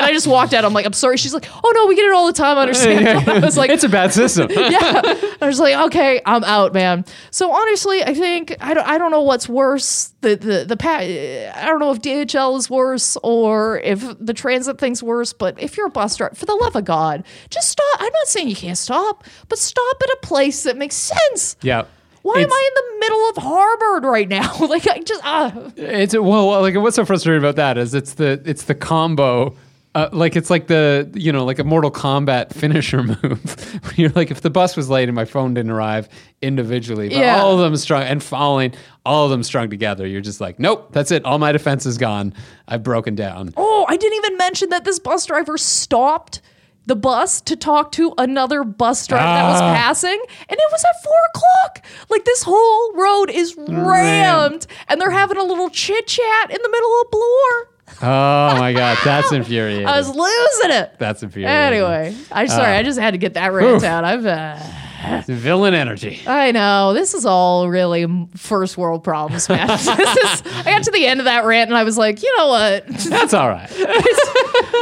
I just walked out. I'm like, "I'm sorry." She's like, "Oh no, we get it all the time. I understand." (laughs) I was like, it's a bad system. yeah. I was like, okay, I'm out, man. So honestly, I think I don't I don't know what's worse. The the the pa- I don't know if DHL is worse or if the transit thing's worse. But if you're a bus driver, for the love of God, just stop. I'm not saying you can't stop, but stop at a place that makes sense. yeah. Why am I in the middle of Harbord right now? (laughs) like I just uh, It's well, like what's so frustrating about that is it's the it's the combo Uh, like it's like the you know like a Mortal Kombat (laughs) finisher move. (laughs) You're like if the bus was late and my phone didn't arrive individually, but Yeah. all of them strung and falling, all of them strung together. You're just like, nope, that's it. All my defense is gone. I've broken down. Oh, I didn't even mention that this bus driver stopped the bus to talk to another bus driver that was Ah. passing, and it was at four o'clock. Like this whole road is rammed, and they're having a little chit chat in the middle of Bloor. Oh my god, that's (laughs) infuriating. I was losing it. that's infuriating. Anyway, I'm sorry. Ah. I just had to get that rant Oof. out. I've. Uh, villain energy. I know this is all really first world problems, man. (laughs) this is, I got to the end of that rant and I was like, you know what? (laughs) That's all right.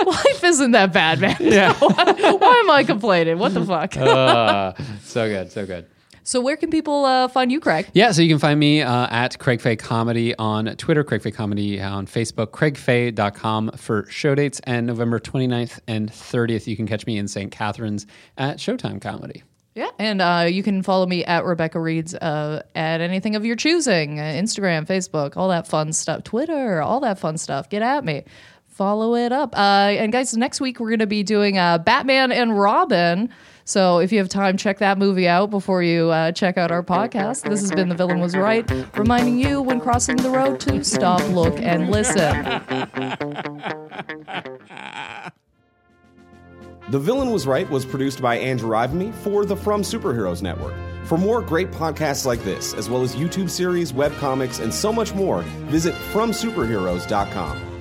Life isn't that bad, man. Yeah. Why am I complaining? What the fuck? Uh, so good, so good. So where can people uh, find you, Craig? Yeah, so you can find me uh, at Craig Fay Comedy on Twitter, Craig Fay Comedy on Facebook, craigfay.com for show dates, and November 29th and 30th, you can catch me in St. Catharines at Showtime Comedy. Yeah, and uh, you can follow me at Rebecca Reads uh, at anything of your choosing uh, Instagram, Facebook, all that fun stuff, Twitter, all that fun stuff. Get at me. Follow it up. Uh, and guys, next week we're going to be doing uh, Batman and Robin. So if you have time, check that movie out before you uh, check out our podcast. This has been The Villain Was Right, reminding you when crossing the road to stop, look, and listen. (laughs) The Villain Was Right was produced by Andrew Ivimey for the From Superheroes Network. For more great podcasts like this, as well as YouTube series, webcomics, and so much more, visit FromSuperheroes.com.